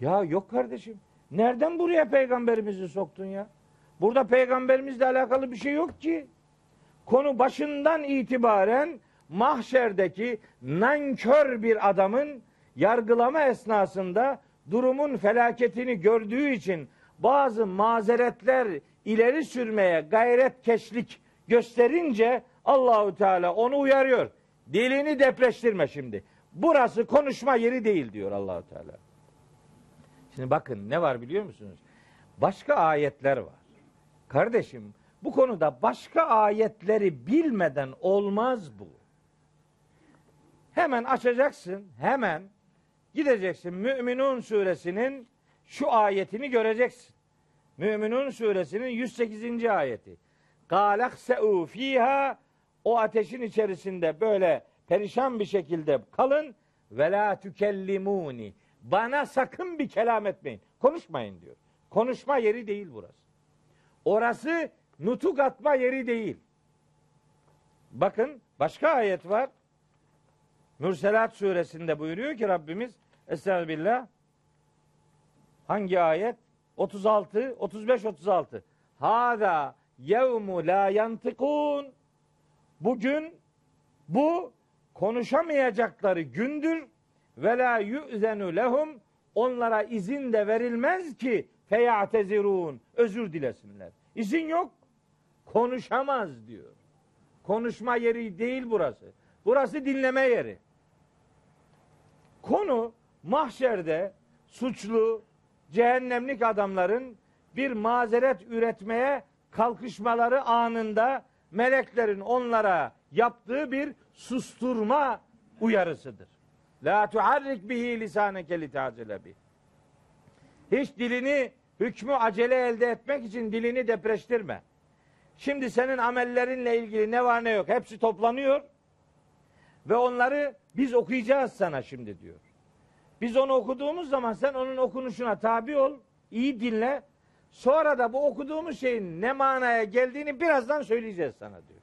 Ya yok kardeşim. Nereden buraya peygamberimizi soktun ya? Burada peygamberimizle alakalı bir şey yok ki. Konu başından itibaren mahşerdeki nankör bir adamın yargılama esnasında durumun felaketini gördüğü için bazı mazeretler ileri sürmeye gayret keşlik gösterince Allahu Teala onu uyarıyor. Dilini depreştirme şimdi. Burası konuşma yeri değil diyor Allahu Teala. Şimdi bakın ne var biliyor musunuz? Başka ayetler var. Kardeşim bu konuda başka ayetleri bilmeden olmaz bu. Hemen açacaksın, hemen gideceksin Müminun suresinin şu ayetini göreceksin. Müminun suresinin 108. ayeti. Galakse'u fiha o ateşin içerisinde böyle perişan bir şekilde kalın ve la tükellimuni. Bana sakın bir kelam etmeyin. Konuşmayın diyor. Konuşma yeri değil burası. Orası nutuk atma yeri değil. Bakın başka ayet var. Mürselat suresinde buyuruyor ki Rabbimiz Estağfirullah. Hangi ayet? 36, 35, 36. Hada yevmu la yantikun. Bugün bu konuşamayacakları gündür ve la yu'zenu lehum onlara izin de verilmez ki feyatezirun özür dilesinler. İzin yok. Konuşamaz diyor. Konuşma yeri değil burası. Burası dinleme yeri. Konu mahşerde suçlu, cehennemlik adamların bir mazeret üretmeye kalkışmaları anında meleklerin onlara yaptığı bir susturma uyarısıdır. La tuharrik bihi lisaneke li bih. Hiç dilini hükmü acele elde etmek için dilini depreştirme. Şimdi senin amellerinle ilgili ne var ne yok hepsi toplanıyor ve onları biz okuyacağız sana şimdi diyor. Biz onu okuduğumuz zaman sen onun okunuşuna tabi ol, iyi dinle. Sonra da bu okuduğumuz şeyin ne manaya geldiğini birazdan söyleyeceğiz sana diyor.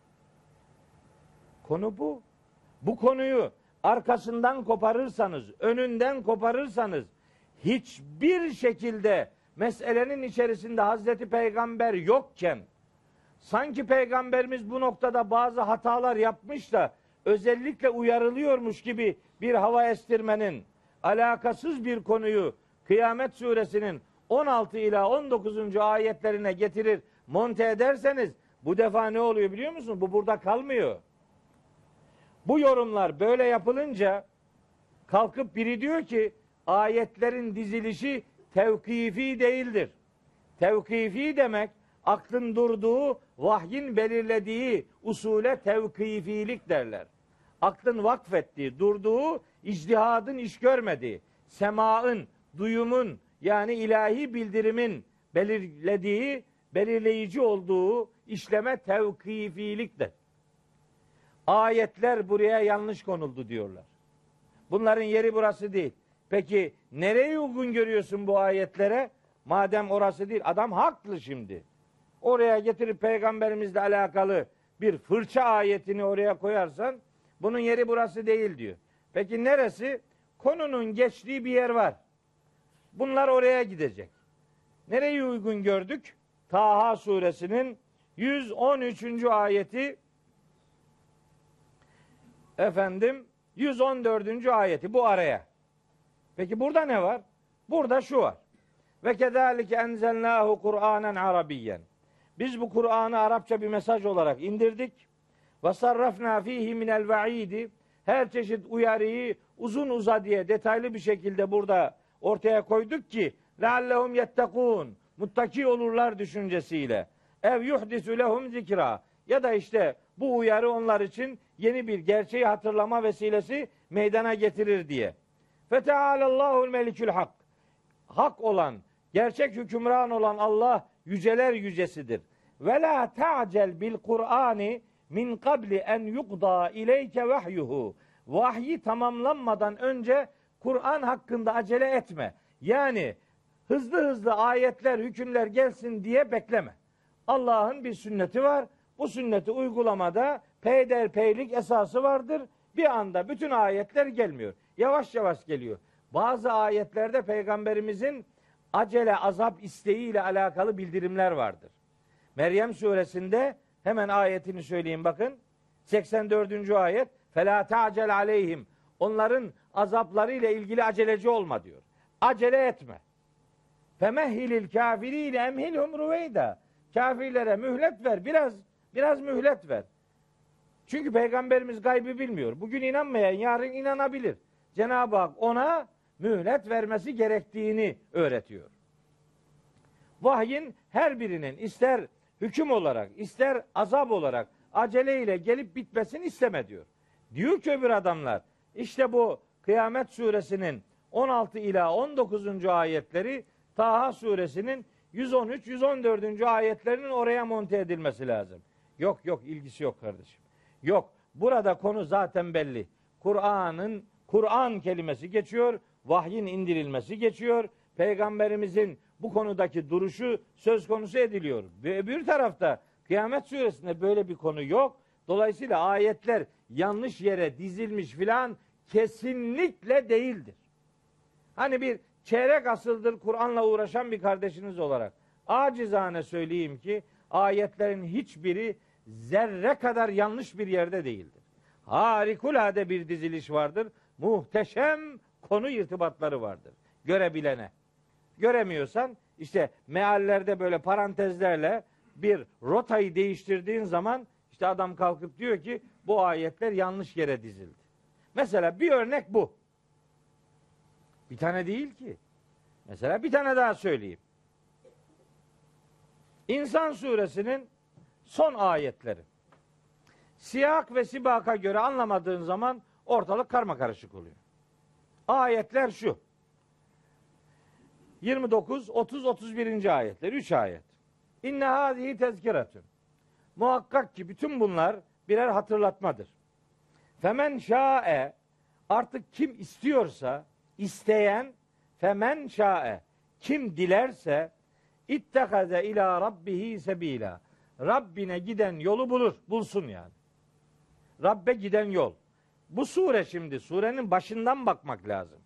Konu bu. Bu konuyu arkasından koparırsanız, önünden koparırsanız hiçbir şekilde meselenin içerisinde Hazreti Peygamber yokken sanki peygamberimiz bu noktada bazı hatalar yapmış da özellikle uyarılıyormuş gibi bir hava estirmenin alakasız bir konuyu Kıyamet suresinin 16 ila 19. ayetlerine getirir, monte ederseniz bu defa ne oluyor biliyor musun? Bu burada kalmıyor. Bu yorumlar böyle yapılınca kalkıp biri diyor ki ayetlerin dizilişi tevkifi değildir. Tevkifi demek aklın durduğu, vahyin belirlediği usule tevkifilik derler. Aklın vakfettiği, durduğu, icdihadın iş görmediği, semaın, duyumun yani ilahi bildirimin belirlediği, belirleyici olduğu işleme tevkifiliktir. Ayetler buraya yanlış konuldu diyorlar. Bunların yeri burası değil. Peki nereye uygun görüyorsun bu ayetlere? Madem orası değil. Adam haklı şimdi. Oraya getirip peygamberimizle alakalı bir fırça ayetini oraya koyarsan bunun yeri burası değil diyor. Peki neresi? Konunun geçtiği bir yer var. Bunlar oraya gidecek. Nereyi uygun gördük? Taha suresinin 113. ayeti efendim 114. ayeti bu araya. Peki burada ne var? Burada şu var. Ve kezalike enzelnahu Kur'anen Arabiyyen. Biz bu Kur'an'ı Arapça bir mesaj olarak indirdik. Ve sarrafna fihi minel vaidi. Her çeşit uyarıyı, uzun uza diye detaylı bir şekilde burada ortaya koyduk ki leallehum yettekûn muttaki olurlar düşüncesiyle. Ev yuhdisu lehum zikra ya da işte bu uyarı onlar için yeni bir gerçeği hatırlama vesilesi meydana getirir diye. Feteâlellâhul melikül hak. Hak olan, gerçek hükümran olan Allah yüceler yücesidir. Ve la ta'cel bil Kur'ani min qabli en yukda ileyke vahyuhu. Vahyi tamamlanmadan önce Kur'an hakkında acele etme. Yani hızlı hızlı ayetler, hükümler gelsin diye bekleme. Allah'ın bir sünneti var. Bu sünneti uygulamada peyderpeylik esası vardır. Bir anda bütün ayetler gelmiyor. Yavaş yavaş geliyor. Bazı ayetlerde peygamberimizin acele azap isteğiyle alakalı bildirimler vardır. Meryem suresinde hemen ayetini söyleyeyim bakın. 84. ayet. Fela ta'cel aleyhim. Onların azapları ile ilgili aceleci olma diyor. Acele etme. Femehhilil kafiriyle emhilhum ruveyda. Kafirlere mühlet ver. Biraz biraz mühlet ver. Çünkü peygamberimiz gaybı bilmiyor. Bugün inanmayan yarın inanabilir. Cenab-ı Hak ona mühlet vermesi gerektiğini öğretiyor. Vahyin her birinin ister hüküm olarak, ister azap olarak aceleyle gelip bitmesini isteme diyor. Diyor ki öbür adamlar, işte bu Kıyamet suresinin 16 ila 19. ayetleri Taha suresinin 113 114. ayetlerinin oraya monte edilmesi lazım. Yok yok ilgisi yok kardeşim. Yok. Burada konu zaten belli. Kur'an'ın Kur'an kelimesi geçiyor. Vahyin indirilmesi geçiyor. Peygamberimizin bu konudaki duruşu söz konusu ediliyor. Öbür tarafta Kıyamet suresinde böyle bir konu yok. Dolayısıyla ayetler yanlış yere dizilmiş filan kesinlikle değildir. Hani bir çeyrek asıldır Kur'an'la uğraşan bir kardeşiniz olarak acizane söyleyeyim ki ayetlerin hiçbiri zerre kadar yanlış bir yerde değildir. Harikulade bir diziliş vardır. Muhteşem konu irtibatları vardır. Görebilene. Göremiyorsan işte meallerde böyle parantezlerle bir rotayı değiştirdiğin zaman işte adam kalkıp diyor ki bu ayetler yanlış yere dizildi. Mesela bir örnek bu. Bir tane değil ki. Mesela bir tane daha söyleyeyim. İnsan suresinin son ayetleri. Siyak ve sibaka göre anlamadığın zaman ortalık karma karışık oluyor. Ayetler şu. 29, 30, 31. ayetler. 3 ayet. İnne hâzihi tezkiretün. Muhakkak ki bütün bunlar birer hatırlatmadır. Femen şa'e artık kim istiyorsa isteyen femen şa'e kim dilerse ittekaze ila rabbihi sebila Rabbine giden yolu bulur. Bulsun yani. Rabbe giden yol. Bu sure şimdi surenin başından bakmak lazım.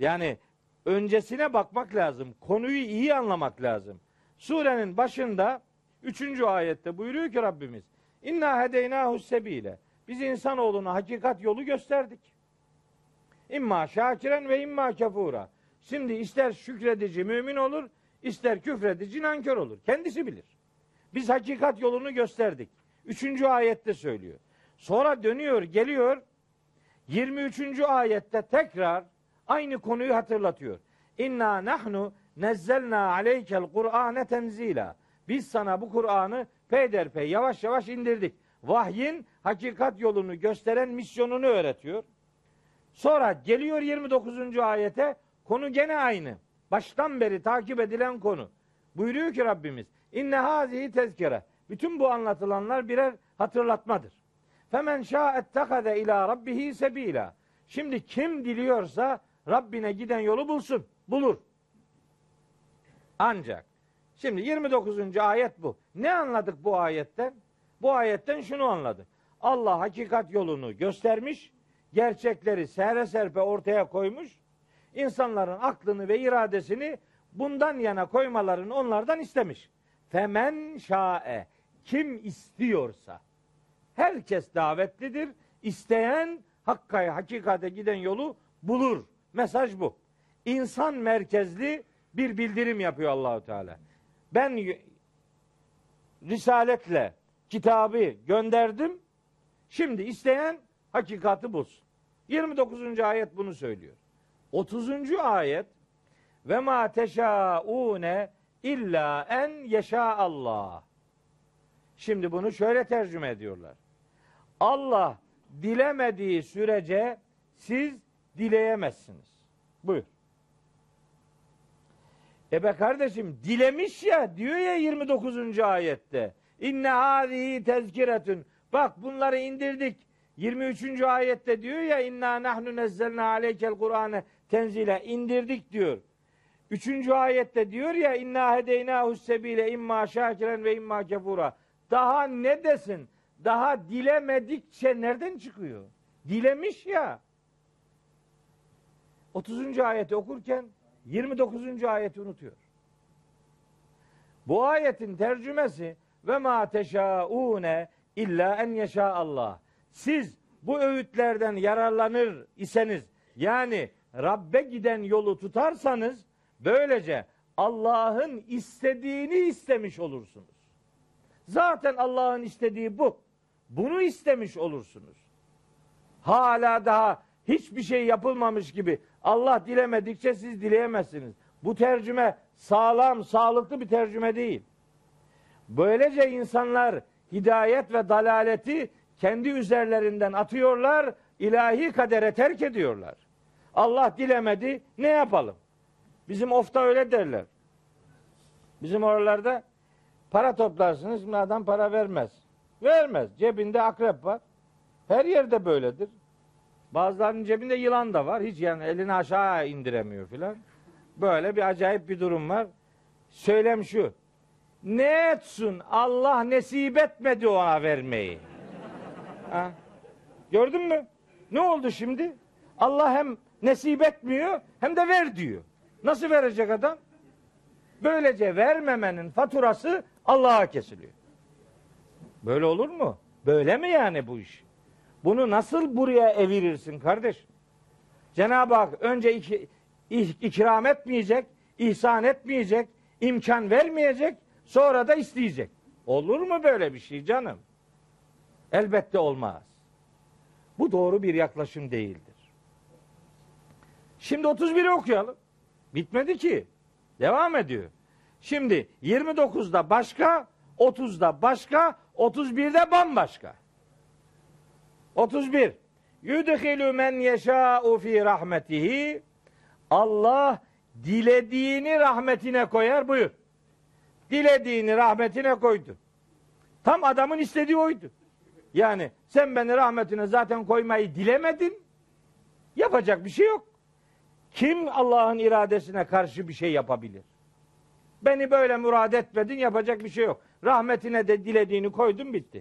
Yani öncesine bakmak lazım. Konuyu iyi anlamak lazım. Surenin başında 3. ayette buyuruyor ki Rabbimiz İnna hedeynahu sebile. Biz insanoğluna hakikat yolu gösterdik. İmma şakiren ve imma kefura. Şimdi ister şükredici mümin olur, ister küfredici nankör olur. Kendisi bilir. Biz hakikat yolunu gösterdik. Üçüncü ayette söylüyor. Sonra dönüyor, geliyor. 23. ayette tekrar aynı konuyu hatırlatıyor. İnna nahnu nezzelna aleykel Kur'ane tenzila. Biz sana bu Kur'an'ı peyderpey yavaş yavaş indirdik. Vahyin hakikat yolunu gösteren misyonunu öğretiyor. Sonra geliyor 29. ayete konu gene aynı. Baştan beri takip edilen konu. Buyuruyor ki Rabbimiz inne hazihi tezkere. Bütün bu anlatılanlar birer hatırlatmadır. Femen şa'ettekade ila rabbihi sebila. Şimdi kim diliyorsa Rabbine giden yolu bulsun. Bulur. Ancak şimdi 29. ayet bu. Ne anladık bu ayetten? Bu ayetten şunu anladık. Allah hakikat yolunu göstermiş, gerçekleri sere serpe ortaya koymuş. İnsanların aklını ve iradesini bundan yana koymalarını onlardan istemiş. Femen şae kim istiyorsa herkes davetlidir. İsteyen hakkaya, hakikate giden yolu bulur. Mesaj bu. İnsan merkezli bir bildirim yapıyor Allahu Teala. Ben risaletle kitabı gönderdim. Şimdi isteyen hakikati bulsun. 29. ayet bunu söylüyor. 30. ayet ve ma teşaune illa en yeşa Allah. Şimdi bunu şöyle tercüme ediyorlar. Allah dilemediği sürece siz dileyemezsiniz. Buyur. E be kardeşim dilemiş ya diyor ya 29. ayette. İnne hâzihi tezkiretün. Bak bunları indirdik. 23. ayette diyor ya inna nahnu nezzelna aleykel Kur'ane tenzile indirdik diyor. Üçüncü ayette diyor ya inna hedeynahu sebile imma şakiren ve imma kefura. Daha ne desin? Daha dilemedikçe nereden çıkıyor? Dilemiş ya. 30. ayeti okurken 29. ayeti unutuyor. Bu ayetin tercümesi ve ma teşaune illa en yeşa Allah. Siz bu öğütlerden yararlanır iseniz yani Rabbe giden yolu tutarsanız böylece Allah'ın istediğini istemiş olursunuz. Zaten Allah'ın istediği bu. Bunu istemiş olursunuz. Hala daha hiçbir şey yapılmamış gibi Allah dilemedikçe siz dileyemezsiniz. Bu tercüme sağlam, sağlıklı bir tercüme değil. Böylece insanlar hidayet ve dalaleti kendi üzerlerinden atıyorlar, ilahi kadere terk ediyorlar. Allah dilemedi, ne yapalım? Bizim ofta öyle derler. Bizim oralarda para toplarsınız, adam para vermez. Vermez. Cebinde akrep var. Her yerde böyledir. Bazılarının cebinde yılan da var. Hiç yani elini aşağı indiremiyor filan. Böyle bir acayip bir durum var. Söylem şu. Ne etsin Allah nesip etmedi ona vermeyi. Ha? Gördün mü? Ne oldu şimdi? Allah hem nesip etmiyor hem de ver diyor. Nasıl verecek adam? Böylece vermemenin faturası Allah'a kesiliyor. Böyle olur mu? Böyle mi yani bu iş? Bunu nasıl buraya evirirsin kardeş? Cenab-ı Hak önce ikram etmeyecek, ihsan etmeyecek, imkan vermeyecek, sonra da isteyecek. Olur mu böyle bir şey canım? Elbette olmaz. Bu doğru bir yaklaşım değildir. Şimdi 31'i okuyalım. Bitmedi ki. Devam ediyor. Şimdi 29'da başka, 30'da başka, 31'de bambaşka. 31. Yudhilu men yeşâ'u fi rahmetihi. Allah dilediğini rahmetine koyar. Buyur. Dilediğini rahmetine koydu. Tam adamın istediği oydu. Yani sen beni rahmetine zaten koymayı dilemedin. Yapacak bir şey yok. Kim Allah'ın iradesine karşı bir şey yapabilir? Beni böyle murad etmedin yapacak bir şey yok. Rahmetine de dilediğini koydum bitti.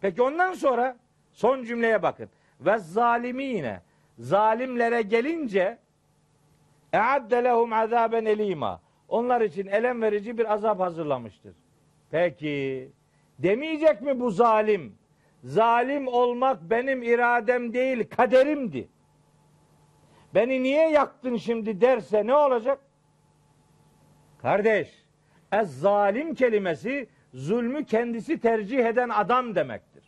Peki ondan sonra son cümleye bakın. Ve zalimine zalimlere gelince eadde lehum azaben elima. Onlar için elem verici bir azap hazırlamıştır. Peki demeyecek mi bu zalim? Zalim olmak benim iradem değil kaderimdi. Beni niye yaktın şimdi derse ne olacak? Kardeş, ez zalim kelimesi zulmü kendisi tercih eden adam demektir.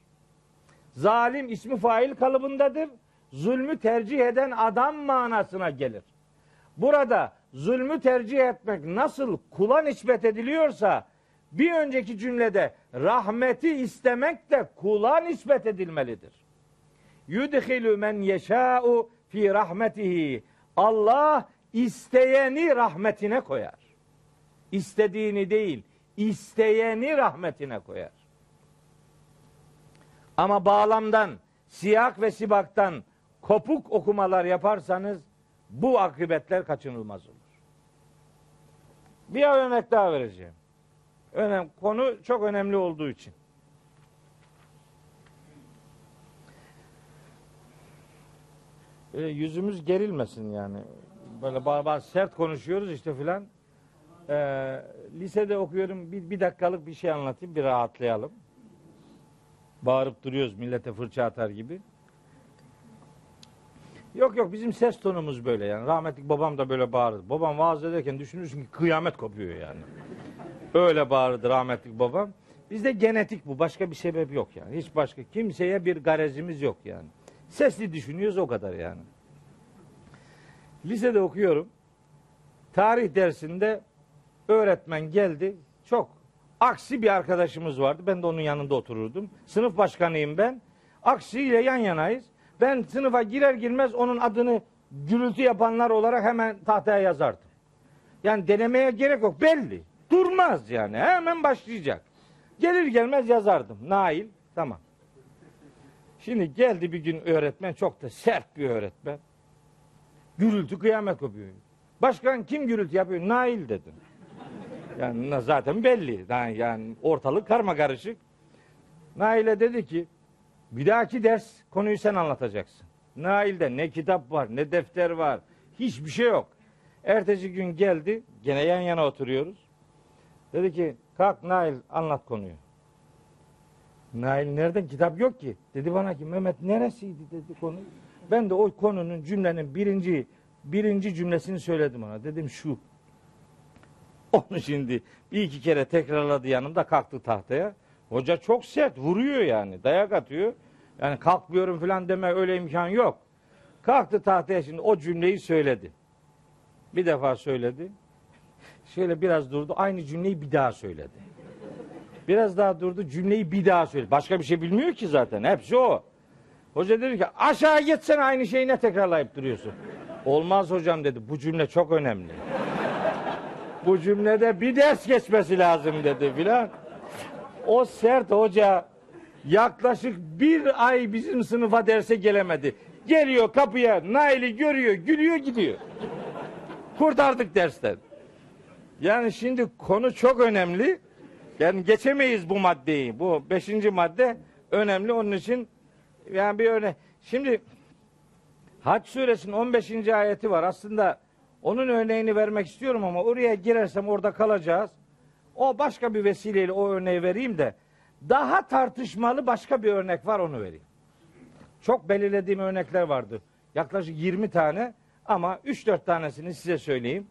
Zalim ismi fail kalıbındadır. Zulmü tercih eden adam manasına gelir. Burada zulmü tercih etmek nasıl kula nispet ediliyorsa bir önceki cümlede rahmeti istemek de kula nispet edilmelidir. Yudhilu men yeşâ'u fi rahmetihi. Allah isteyeni rahmetine koyar. İstediğini değil, isteyeni rahmetine koyar. Ama bağlamdan, siyak ve sibaktan kopuk okumalar yaparsanız bu akıbetler kaçınılmaz olur. Bir örnek daha vereceğim. Önem, konu çok önemli olduğu için. Böyle yüzümüz gerilmesin yani. Böyle bazı sert konuşuyoruz işte filan. Ee, lisede okuyorum bir, bir dakikalık bir şey anlatayım bir rahatlayalım. Bağırıp duruyoruz millete fırça atar gibi. Yok yok bizim ses tonumuz böyle yani. Rahmetlik babam da böyle bağırır. Babam vaaz ederken düşünürsün ki kıyamet kopuyor yani. Öyle bağırdı rahmetlik babam. Bizde genetik bu. Başka bir sebep yok yani. Hiç başka kimseye bir garezimiz yok yani. Sesli düşünüyoruz o kadar yani. Lisede okuyorum. Tarih dersinde öğretmen geldi. Çok aksi bir arkadaşımız vardı. Ben de onun yanında otururdum. Sınıf başkanıyım ben. Aksiyle yan yanayız. Ben sınıfa girer girmez onun adını gürültü yapanlar olarak hemen tahtaya yazardım. Yani denemeye gerek yok. Belli. Durmaz yani. Hemen başlayacak. Gelir gelmez yazardım. Nail. Tamam. Şimdi geldi bir gün öğretmen. Çok da sert bir öğretmen. Gürültü kıyamet kopuyor. Başkan kim gürültü yapıyor? Nail dedim. Yani zaten belli. Yani, yani ortalık karma karışık. Nail'e dedi ki bir dahaki ders konuyu sen anlatacaksın. Nail'de ne kitap var ne defter var. Hiçbir şey yok. Ertesi gün geldi. Gene yan yana oturuyoruz. Dedi ki kalk Nail anlat konuyu. Nail nereden kitap yok ki. Dedi bana ki Mehmet neresiydi dedi konu. Ben de o konunun cümlenin birinci birinci cümlesini söyledim ona. Dedim şu. Onu şimdi bir iki kere tekrarladı yanımda kalktı tahtaya. Hoca çok sert vuruyor yani dayak atıyor. Yani kalkmıyorum falan deme öyle imkan yok. Kalktı tahtaya şimdi o cümleyi söyledi. Bir defa söyledi. Şöyle biraz durdu aynı cümleyi bir daha söyledi. Biraz daha durdu cümleyi bir daha söyledi. Başka bir şey bilmiyor ki zaten hepsi o. Hoca dedi ki aşağı gitsene aynı şeyi ne tekrarlayıp duruyorsun. Olmaz hocam dedi bu cümle çok önemli. Bu cümlede bir ders geçmesi lazım dedi filan. O sert hoca yaklaşık bir ay bizim sınıfa derse gelemedi. Geliyor kapıya Nail'i görüyor gülüyor gidiyor. Kurtardık dersten. Yani şimdi konu çok önemli. Yani geçemeyiz bu maddeyi. Bu beşinci madde önemli. Onun için yani bir örnek. Şimdi Hac suresinin 15. ayeti var. Aslında onun örneğini vermek istiyorum ama oraya girersem orada kalacağız. O başka bir vesileyle o örneği vereyim de daha tartışmalı başka bir örnek var onu vereyim. Çok belirlediğim örnekler vardı. Yaklaşık 20 tane ama 3-4 tanesini size söyleyeyim.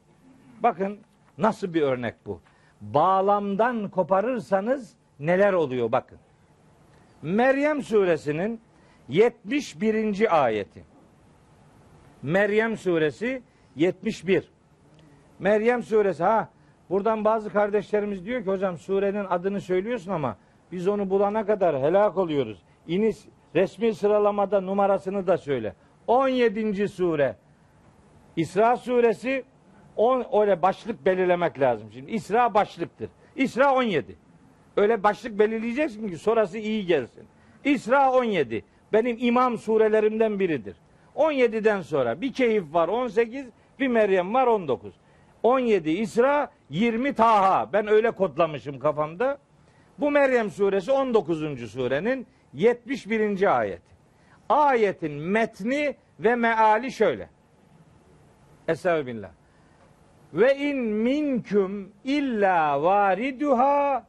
Bakın nasıl bir örnek bu. Bağlamdan koparırsanız neler oluyor bakın. Meryem suresinin 71. ayeti. Meryem suresi 71. Meryem suresi ha buradan bazı kardeşlerimiz diyor ki hocam surenin adını söylüyorsun ama biz onu bulana kadar helak oluyoruz. İniş resmi sıralamada numarasını da söyle. 17. sure. İsra suresi on, öyle başlık belirlemek lazım. Şimdi İsra başlıktır. İsra 17. Öyle başlık belirleyeceksin ki sonrası iyi gelsin. İsra 17. Benim imam surelerimden biridir. 17'den sonra bir keyif var 18, bir Meryem var 19. 17 İsra, 20 Taha. Ben öyle kodlamışım kafamda. Bu Meryem suresi 19. surenin 71. ayeti. Ayetin metni ve meali şöyle. Estağfirullah. Ve in minküm illa variduha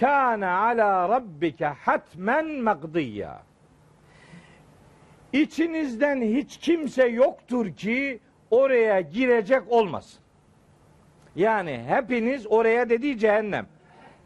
kana ala rabbike hatmen makdiyya. İçinizden hiç kimse yoktur ki oraya girecek olmasın. Yani hepiniz oraya dediği cehennem.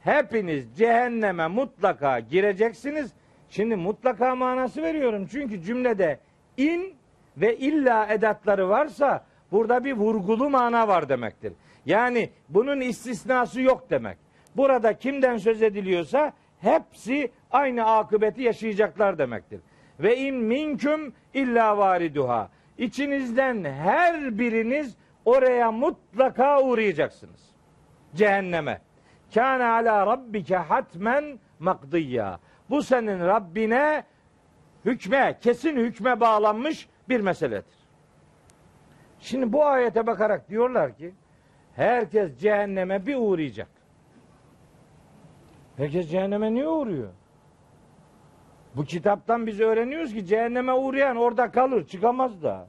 Hepiniz cehenneme mutlaka gireceksiniz. Şimdi mutlaka manası veriyorum. Çünkü cümlede in ve illa edatları varsa burada bir vurgulu mana var demektir. Yani bunun istisnası yok demek. Burada kimden söz ediliyorsa hepsi aynı akıbeti yaşayacaklar demektir. Ve in minküm illa variduha. İçinizden her biriniz oraya mutlaka uğrayacaksınız. Cehenneme. Kâne ala rabbike hatmen makdiyya. Bu senin Rabbine hükme, kesin hükme bağlanmış bir meseledir. Şimdi bu ayete bakarak diyorlar ki herkes cehenneme bir uğrayacak. Herkes cehenneme niye uğruyor? Bu kitaptan biz öğreniyoruz ki cehenneme uğrayan orada kalır, çıkamaz da.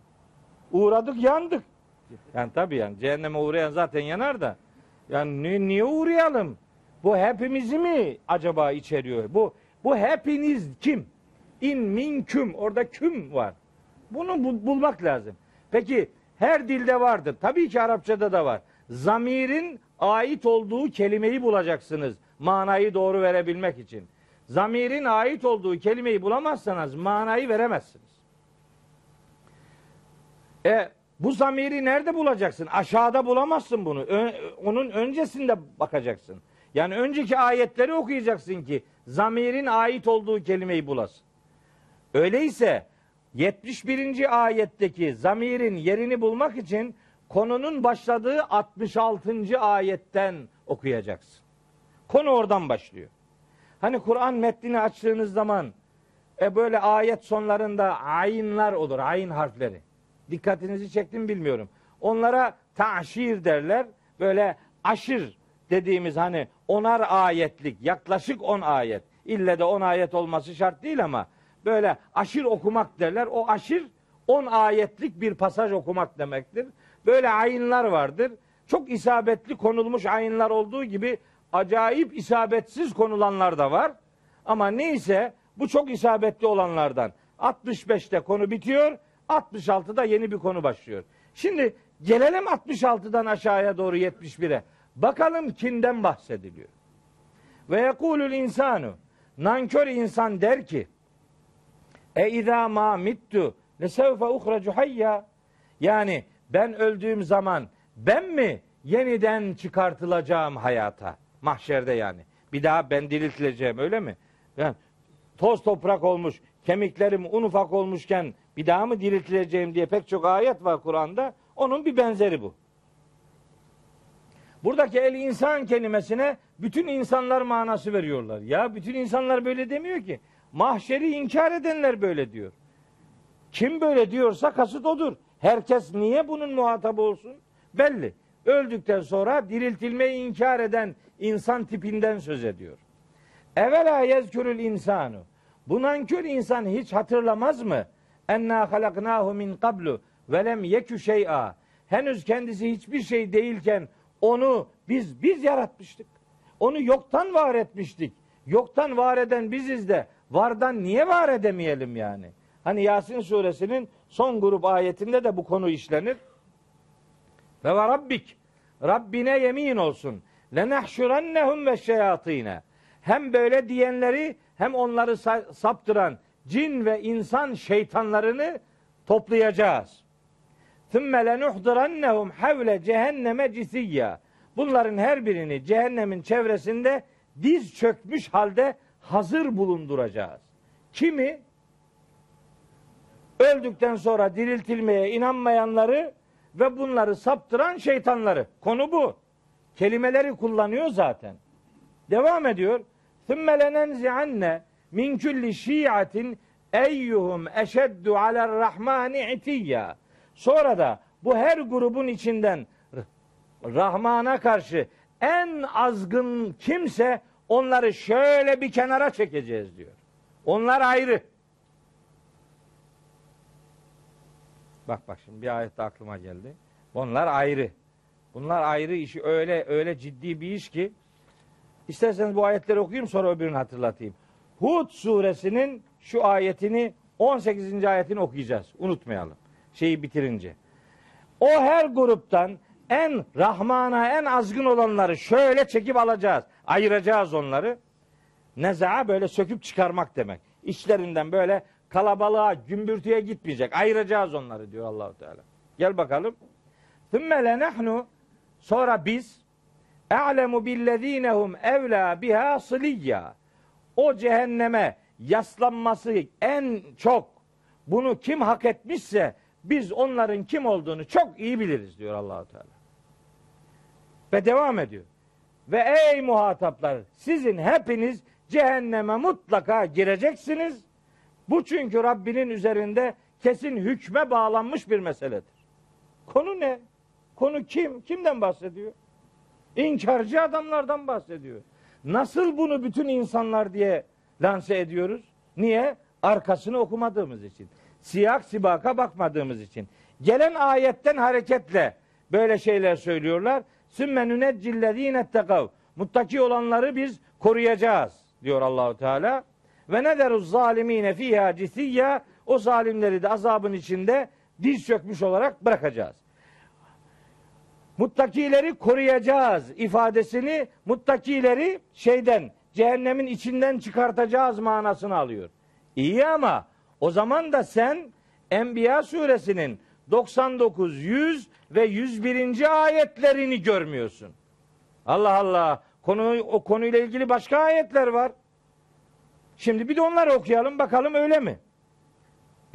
Uğradık, yandık. Yani tabii yani cehenneme uğrayan zaten yanar da. Yani niye, niye uğrayalım? Bu hepimizi mi acaba içeriyor? Bu bu hepiniz kim? İn min küm. Orada küm var. Bunu bu- bulmak lazım. Peki her dilde vardır. Tabii ki Arapçada da var. Zamirin ait olduğu kelimeyi bulacaksınız. Manayı doğru verebilmek için. Zamirin ait olduğu kelimeyi bulamazsanız manayı veremezsiniz. E bu zamiri nerede bulacaksın? Aşağıda bulamazsın bunu. Ö- onun öncesinde bakacaksın. Yani önceki ayetleri okuyacaksın ki zamirin ait olduğu kelimeyi bulasın. Öyleyse 71. ayetteki zamirin yerini bulmak için konunun başladığı 66. ayetten okuyacaksın. Konu oradan başlıyor. Hani Kur'an metnini açtığınız zaman e böyle ayet sonlarında ayinler olur, ayin harfleri. Dikkatinizi çektim bilmiyorum. Onlara taşir derler. Böyle aşır dediğimiz hani onar ayetlik, yaklaşık on ayet. İlle de on ayet olması şart değil ama böyle aşır okumak derler. O aşır on ayetlik bir pasaj okumak demektir. Böyle ayinler vardır. Çok isabetli konulmuş ayinler olduğu gibi acayip isabetsiz konulanlar da var. Ama neyse bu çok isabetli olanlardan. 65'te konu bitiyor. 66'da yeni bir konu başlıyor. Şimdi gelelim 66'dan aşağıya doğru 71'e. Bakalım kimden bahsediliyor. Ve yekulul insanu nankör insan der ki e izâ mâ mittu lesevfe uhrecu hayya yani ben öldüğüm zaman ben mi yeniden çıkartılacağım hayata mahşerde yani bir daha ben diriltileceğim öyle mi yani toz toprak olmuş kemiklerim un ufak olmuşken bir daha mı diriltileceğim diye pek çok ayet var Kur'an'da onun bir benzeri bu Buradaki el insan kelimesine bütün insanlar manası veriyorlar. Ya bütün insanlar böyle demiyor ki. Mahşeri inkar edenler böyle diyor. Kim böyle diyorsa kasıt odur. Herkes niye bunun muhatabı olsun? Belli. Öldükten sonra diriltilmeyi inkar eden insan tipinden söz ediyor. Evvela yezkürül insanu. Bu nankör insan hiç hatırlamaz mı? Enna halaknahu min qablu ve lem yekü şey'a. Henüz kendisi hiçbir şey değilken onu biz biz yaratmıştık. Onu yoktan var etmiştik. Yoktan var eden biziz de vardan niye var edemeyelim yani? Hani Yasin suresinin son grup ayetinde de bu konu işlenir. Ve ve rabbik Rabbine yemin olsun. Lenahşurennehum ve şeyatine. Hem böyle diyenleri hem onları saptıran cin ve insan şeytanlarını toplayacağız. Thümme lenuhdirannehum havle cehenneme cisiyya. Bunların her birini cehennemin çevresinde diz çökmüş halde hazır bulunduracağız. Kimi? Öldükten sonra diriltilmeye inanmayanları ve bunları saptıran şeytanları. Konu bu. Kelimeleri kullanıyor zaten. Devam ediyor. ثُمَّ لَنَنْزِعَنَّ min kulli şiatin eyyuhum eşeddu aler rahmani itiyya. Sonra da bu her grubun içinden Rahman'a karşı en azgın kimse onları şöyle bir kenara çekeceğiz diyor. Onlar ayrı. Bak bak şimdi bir ayette aklıma geldi. Onlar ayrı. Bunlar ayrı işi öyle öyle ciddi bir iş ki isterseniz bu ayetleri okuyayım sonra öbürünü hatırlatayım. Hud suresinin şu ayetini 18. ayetini okuyacağız. Unutmayalım. Şeyi bitirince. O her gruptan en Rahman'a en azgın olanları şöyle çekip alacağız. Ayıracağız onları. Neza böyle söküp çıkarmak demek. İçlerinden böyle kalabalığa, gümbürtüye gitmeyecek. Ayıracağız onları diyor Allahu Teala. Gel bakalım. Thumma lenahnu sonra biz e'lemu billezinehum evla biha sıliyya. O cehenneme yaslanması en çok bunu kim hak etmişse biz onların kim olduğunu çok iyi biliriz diyor Allahu Teala. Ve devam ediyor. Ve ey muhataplar sizin hepiniz cehenneme mutlaka gireceksiniz. Bu çünkü Rabbinin üzerinde kesin hükme bağlanmış bir meseledir. Konu ne? Konu kim? Kimden bahsediyor? İnkarcı adamlardan bahsediyor. Nasıl bunu bütün insanlar diye lanse ediyoruz? Niye? Arkasını okumadığımız için. Siyak sibaka bakmadığımız için. Gelen ayetten hareketle böyle şeyler söylüyorlar. Sümme nüneccillezine tekav. Muttaki olanları biz koruyacağız diyor Allahu Teala. Ve ne deruz zalimine fiha cisiyya. O zalimleri de azabın içinde diz çökmüş olarak bırakacağız. Muttakileri koruyacağız ifadesini muttakileri şeyden cehennemin içinden çıkartacağız manasını alıyor. İyi ama o zaman da sen Enbiya suresinin 99, 100 ve 101. ayetlerini görmüyorsun. Allah Allah. Konu o konuyla ilgili başka ayetler var. Şimdi bir de onları okuyalım bakalım öyle mi?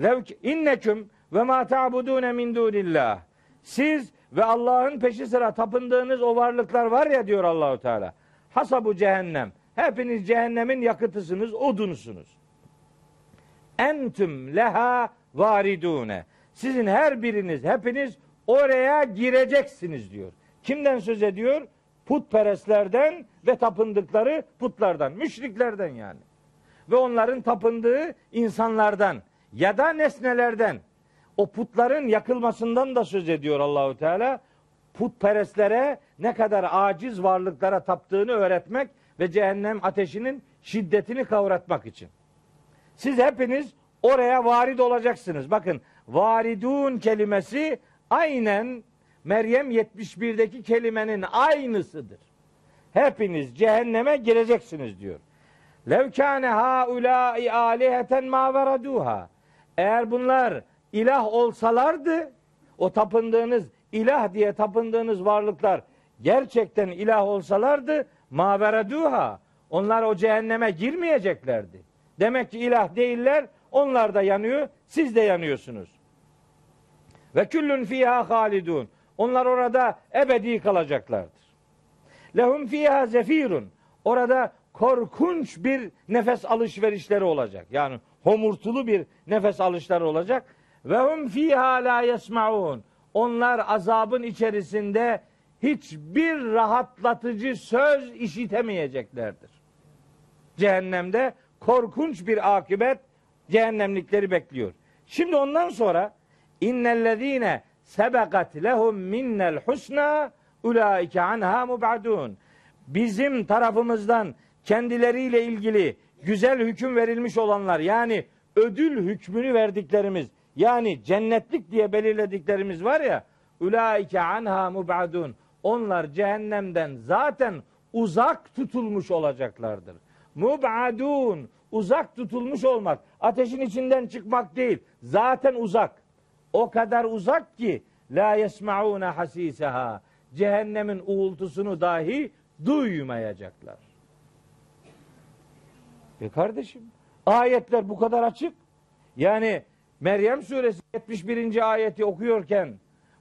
Lev inneküm ve ma ta'budun min dunillah. Siz ve Allah'ın peşi sıra tapındığınız o varlıklar var ya diyor Allahu Teala. Hasabu cehennem. Hepiniz cehennemin yakıtısınız, odunusunuz. Entüm leha varidune. Sizin her biriniz, hepiniz oraya gireceksiniz diyor. Kimden söz ediyor? Putperestlerden ve tapındıkları putlardan, müşriklerden yani. Ve onların tapındığı insanlardan ya da nesnelerden. O putların yakılmasından da söz ediyor Allahu Teala. Putperestlere ne kadar aciz varlıklara taptığını öğretmek ve cehennem ateşinin şiddetini kavratmak için. Siz hepiniz oraya varid olacaksınız. Bakın varidun kelimesi aynen Meryem 71'deki kelimenin aynısıdır. Hepiniz cehenneme gireceksiniz diyor. Lev kâne haulâi âliheten mâ veradûhâ. Eğer bunlar ilah olsalardı, o tapındığınız ilah diye tapındığınız varlıklar gerçekten ilah olsalardı, mâ veradûhâ. Onlar o cehenneme girmeyeceklerdi. Demek ki ilah değiller, onlar da yanıyor, siz de yanıyorsunuz. Ve küllün fiha halidun. Onlar orada ebedi kalacaklardır. Lehum fiha zefirun. Orada korkunç bir nefes alışverişleri olacak. Yani homurtulu bir nefes alışları olacak. Ve hum fiha la yesmaun. Onlar azabın içerisinde hiçbir rahatlatıcı söz işitemeyeceklerdir. Cehennemde korkunç bir akıbet cehennemlikleri bekliyor. Şimdi ondan sonra innellezine sebekat lehum minnel husna ulaike anha mubadun. Bizim tarafımızdan kendileriyle ilgili güzel hüküm verilmiş olanlar yani ödül hükmünü verdiklerimiz yani cennetlik diye belirlediklerimiz var ya ulaike anha mubadun. Onlar cehennemden zaten uzak tutulmuş olacaklardır. Mubadun uzak tutulmuş olmak ateşin içinden çıkmak değil zaten uzak. O kadar uzak ki la yesmauna hasisaha. Cehennemin uğultusunu dahi duymayacaklar. E kardeşim ayetler bu kadar açık. Yani Meryem suresi 71. ayeti okuyorken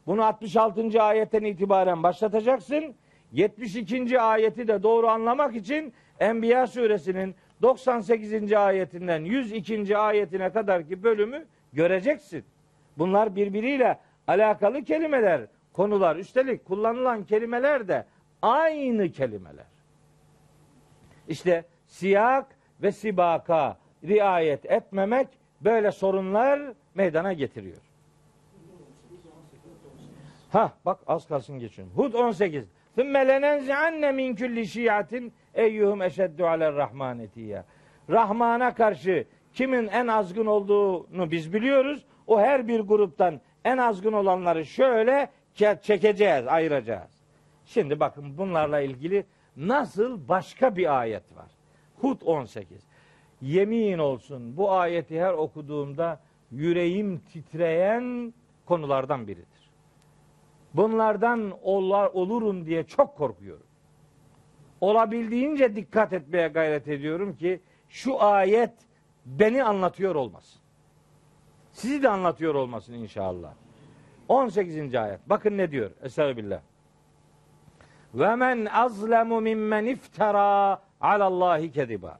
bunu 66. ayetten itibaren başlatacaksın. 72. ayeti de doğru anlamak için Enbiya suresinin 98. ayetinden 102. ayetine kadar ki bölümü göreceksin. Bunlar birbiriyle alakalı kelimeler, konular. Üstelik kullanılan kelimeler de aynı kelimeler. İşte siyak ve sibaka riayet etmemek böyle sorunlar meydana getiriyor. Ha bak az kalsın geçiyorum. Hud 18. Thümme lenenzi'anne min kulli şiatin eyyuhum eşeddu aler rahmanetiye. Rahman'a karşı kimin en azgın olduğunu biz biliyoruz. O her bir gruptan en azgın olanları şöyle çekeceğiz, ayıracağız. Şimdi bakın bunlarla ilgili nasıl başka bir ayet var. Hud 18. Yemin olsun bu ayeti her okuduğumda yüreğim titreyen konulardan biridir. Bunlardan olur, olurum diye çok korkuyorum. Olabildiğince dikkat etmeye gayret ediyorum ki şu ayet beni anlatıyor olmasın. Sizi de anlatıyor olmasın inşallah. 18. ayet. Bakın ne diyor? Estağfirullah. Ve men azlemu mimmen iftara alallahi kediba.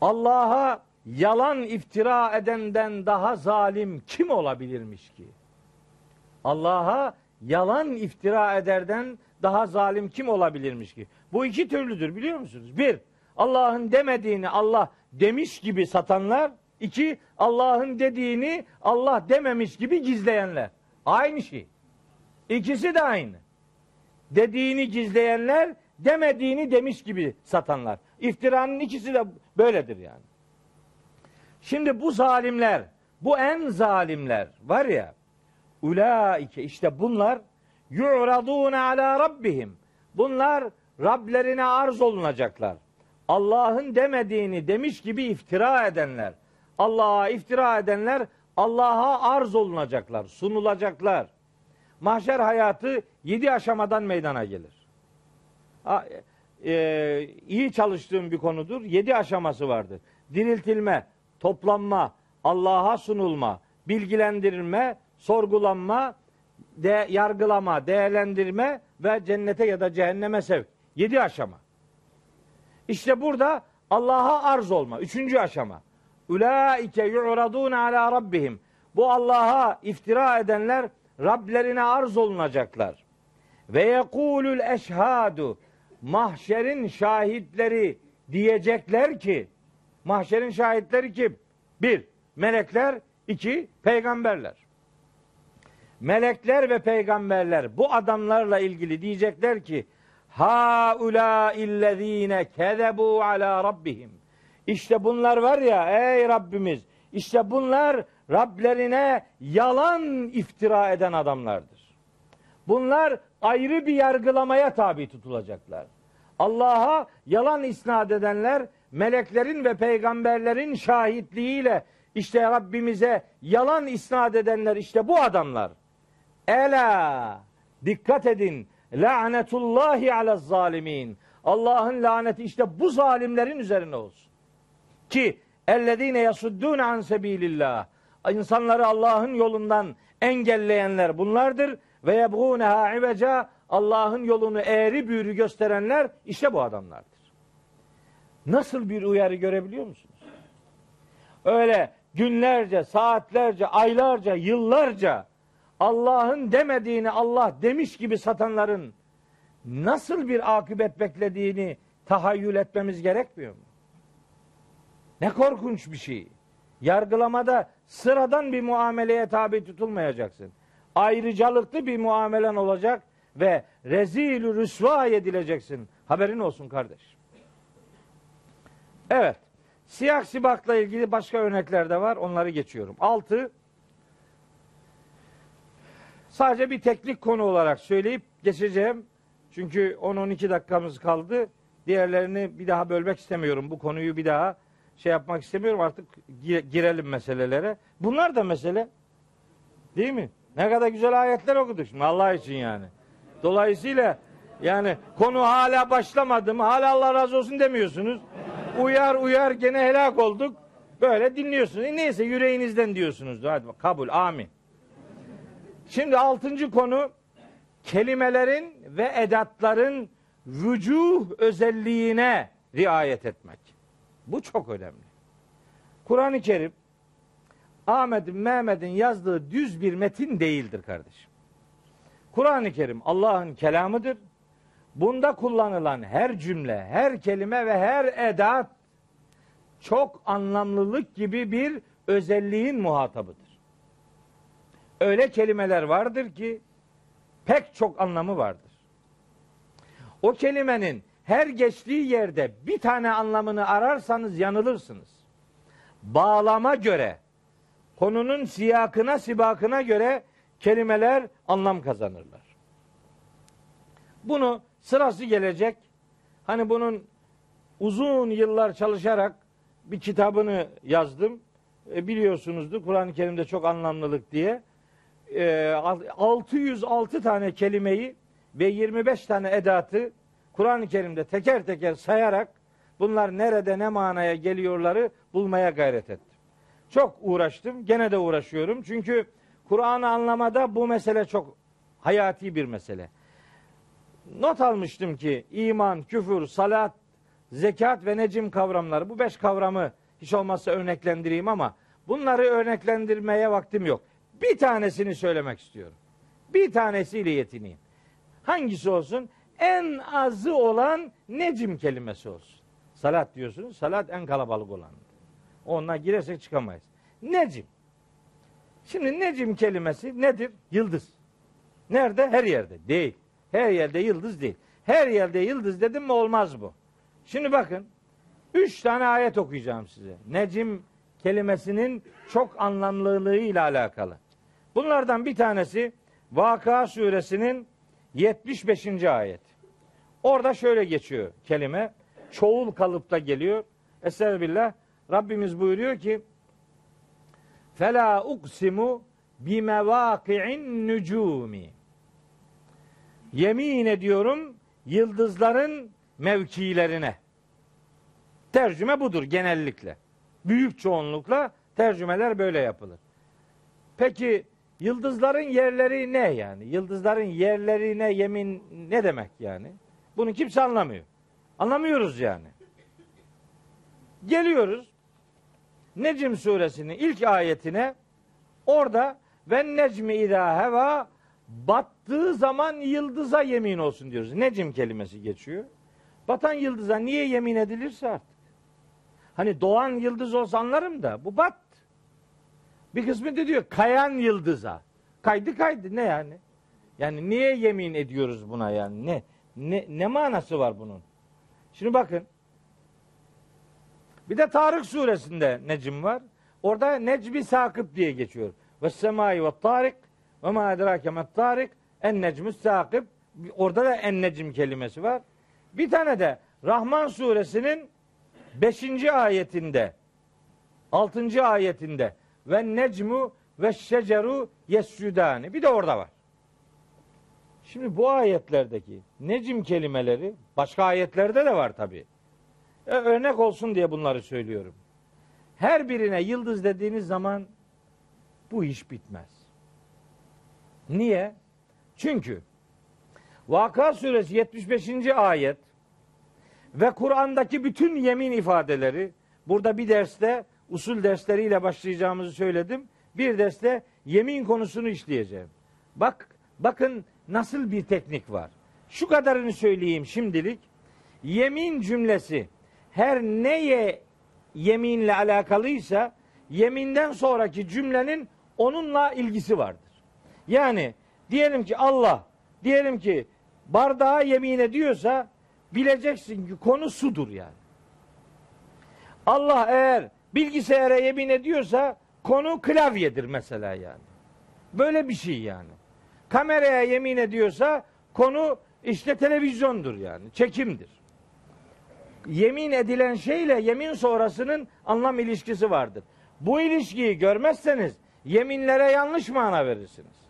Allah'a yalan iftira edenden daha zalim kim olabilirmiş ki? Allah'a yalan iftira ederden daha zalim kim olabilirmiş ki? Bu iki türlüdür biliyor musunuz? Bir, Allah'ın demediğini Allah demiş gibi satanlar. iki Allah'ın dediğini Allah dememiş gibi gizleyenler. Aynı şey. İkisi de aynı. Dediğini gizleyenler, demediğini demiş gibi satanlar. İftiranın ikisi de böyledir yani. Şimdi bu zalimler, bu en zalimler var ya, ulaike işte bunlar yu'radun ala rabbihim. Bunlar Rablerine arz olunacaklar. Allah'ın demediğini demiş gibi iftira edenler. Allah'a iftira edenler Allah'a arz olunacaklar, sunulacaklar. Mahşer hayatı yedi aşamadan meydana gelir. Ha, e, iyi çalıştığım bir konudur. Yedi aşaması vardır. Diriltilme, toplanma, Allah'a sunulma, bilgilendirilme, sorgulanma, de, yargılama, değerlendirme ve cennete ya da cehenneme sevk. Yedi aşama. İşte burada Allah'a arz olma. Üçüncü aşama. Ulaike yu'radun ala rabbihim. Bu Allah'a iftira edenler Rablerine arz olunacaklar. Ve yekulul eşhadu. Mahşerin şahitleri diyecekler ki mahşerin şahitleri kim? Bir, melekler. iki peygamberler. Melekler ve peygamberler bu adamlarla ilgili diyecekler ki ha ula illezine kezebu ala rabbihim. İşte bunlar var ya ey Rabbimiz işte bunlar Rablerine yalan iftira eden adamlardır. Bunlar ayrı bir yargılamaya tabi tutulacaklar. Allah'a yalan isnat edenler meleklerin ve peygamberlerin şahitliğiyle işte Rabbimize yalan isnat edenler işte bu adamlar. Ela dikkat edin lanetullahi ala zalimin. Allah'ın laneti işte bu zalimlerin üzerine olsun. Ki ellezine yasuddun an sebilillah. İnsanları Allah'ın yolundan engelleyenler bunlardır ve yebğûneha iveca Allah'ın yolunu eğri büğrü gösterenler işte bu adamlardır. Nasıl bir uyarı görebiliyor musunuz? Öyle günlerce, saatlerce, aylarca, yıllarca Allah'ın demediğini Allah demiş gibi satanların nasıl bir akıbet beklediğini tahayyül etmemiz gerekmiyor mu? Ne korkunç bir şey. Yargılamada sıradan bir muameleye tabi tutulmayacaksın. Ayrıcalıklı bir muamelen olacak ve rezil rüsva edileceksin. Haberin olsun kardeş. Evet. Siyah sibakla ilgili başka örnekler de var. Onları geçiyorum. Altı. Sadece bir teknik konu olarak söyleyip geçeceğim. Çünkü 10-12 dakikamız kaldı. Diğerlerini bir daha bölmek istemiyorum. Bu konuyu bir daha şey yapmak istemiyorum. Artık girelim meselelere. Bunlar da mesele. Değil mi? Ne kadar güzel ayetler okuduk şimdi Allah için yani. Dolayısıyla yani konu hala başlamadı mı? Hala Allah razı olsun demiyorsunuz. Uyar uyar gene helak olduk. Böyle dinliyorsunuz. E neyse yüreğinizden diyorsunuz. Hadi kabul. Amin. Şimdi altıncı konu kelimelerin ve edatların vücuh özelliğine riayet etmek. Bu çok önemli. Kur'an-ı Kerim Ahmet'in, Mehmet'in yazdığı düz bir metin değildir kardeşim. Kur'an-ı Kerim Allah'ın kelamıdır. Bunda kullanılan her cümle, her kelime ve her edat çok anlamlılık gibi bir özelliğin muhatabıdır. Öyle kelimeler vardır ki pek çok anlamı vardır. O kelimenin her geçtiği yerde bir tane anlamını ararsanız yanılırsınız. Bağlama göre, konunun siyakına, sibakına göre kelimeler anlam kazanırlar. Bunu sırası gelecek. Hani bunun uzun yıllar çalışarak bir kitabını yazdım. E, biliyorsunuzdur Kur'an-ı Kerim'de çok anlamlılık diye. E, 606 tane kelimeyi ve 25 tane edatı Kur'an-ı Kerim'de teker teker sayarak bunlar nerede ne manaya geliyorları bulmaya gayret ettim. Çok uğraştım. Gene de uğraşıyorum. Çünkü Kur'an'ı anlamada bu mesele çok hayati bir mesele. Not almıştım ki iman, küfür, salat, zekat ve necim kavramları bu beş kavramı hiç olmazsa örneklendireyim ama bunları örneklendirmeye vaktim yok. Bir tanesini söylemek istiyorum. Bir tanesiyle yetineyim. Hangisi olsun? En azı olan necim kelimesi olsun. Salat diyorsunuz. Salat en kalabalık olan. Onunla girersek çıkamayız. Necim. Şimdi necim kelimesi nedir? Yıldız. Nerede? Her yerde. Değil. Her yerde yıldız değil. Her yerde yıldız dedim mi olmaz bu. Şimdi bakın. Üç tane ayet okuyacağım size. Necim kelimesinin çok anlamlılığı ile alakalı. Bunlardan bir tanesi Vaka suresinin 75. ayet. Orada şöyle geçiyor kelime. Çoğul kalıpta geliyor. Estağfirullah. Rabbimiz buyuruyor ki Fela uksimu bimevaki'in nücumi. Yemin ediyorum yıldızların mevkilerine. Tercüme budur genellikle. Büyük çoğunlukla tercümeler böyle yapılır. Peki yıldızların yerleri ne yani? Yıldızların yerlerine yemin ne demek yani? Bunu kimse anlamıyor. Anlamıyoruz yani. Geliyoruz Necm suresinin ilk ayetine orada ve necmi idâ heva battığı zaman yıldıza yemin olsun diyoruz. Necm kelimesi geçiyor. Batan yıldıza niye yemin edilirse artık. Hani doğan yıldız olsa anlarım da bu bat. Bir kısmı da diyor kayan yıldıza. Kaydı kaydı ne yani? Yani niye yemin ediyoruz buna yani? Ne ne ne manası var bunun? Şimdi bakın. Bir de Tarık suresinde Necm var. Orada Necmi Sakıp diye geçiyor. Ve semai ve tarik ve ma edrake met tarik en necmü sakıp. Orada da en necim kelimesi var. Bir tane de Rahman suresinin 5. ayetinde 6. ayetinde ve necmu ve şeceru yescudani. Bir de orada var. Şimdi bu ayetlerdeki necim kelimeleri başka ayetlerde de var tabi. E, örnek olsun diye bunları söylüyorum. Her birine yıldız dediğiniz zaman bu iş bitmez. Niye? Çünkü Vaka suresi 75. ayet ve Kur'an'daki bütün yemin ifadeleri burada bir derste usul dersleriyle başlayacağımızı söyledim. Bir derste yemin konusunu işleyeceğim. Bak bakın nasıl bir teknik var. Şu kadarını söyleyeyim şimdilik. Yemin cümlesi her neye yeminle alakalıysa yeminden sonraki cümlenin onunla ilgisi vardır. Yani diyelim ki Allah, diyelim ki bardağa yemin ediyorsa bileceksin ki konu sudur yani. Allah eğer bilgisayara yemin ediyorsa konu klavyedir mesela yani. Böyle bir şey yani. Kameraya yemin ediyorsa konu işte televizyondur yani. Çekimdir. Yemin edilen şeyle yemin sonrasının anlam ilişkisi vardır. Bu ilişkiyi görmezseniz yeminlere yanlış mana verirsiniz.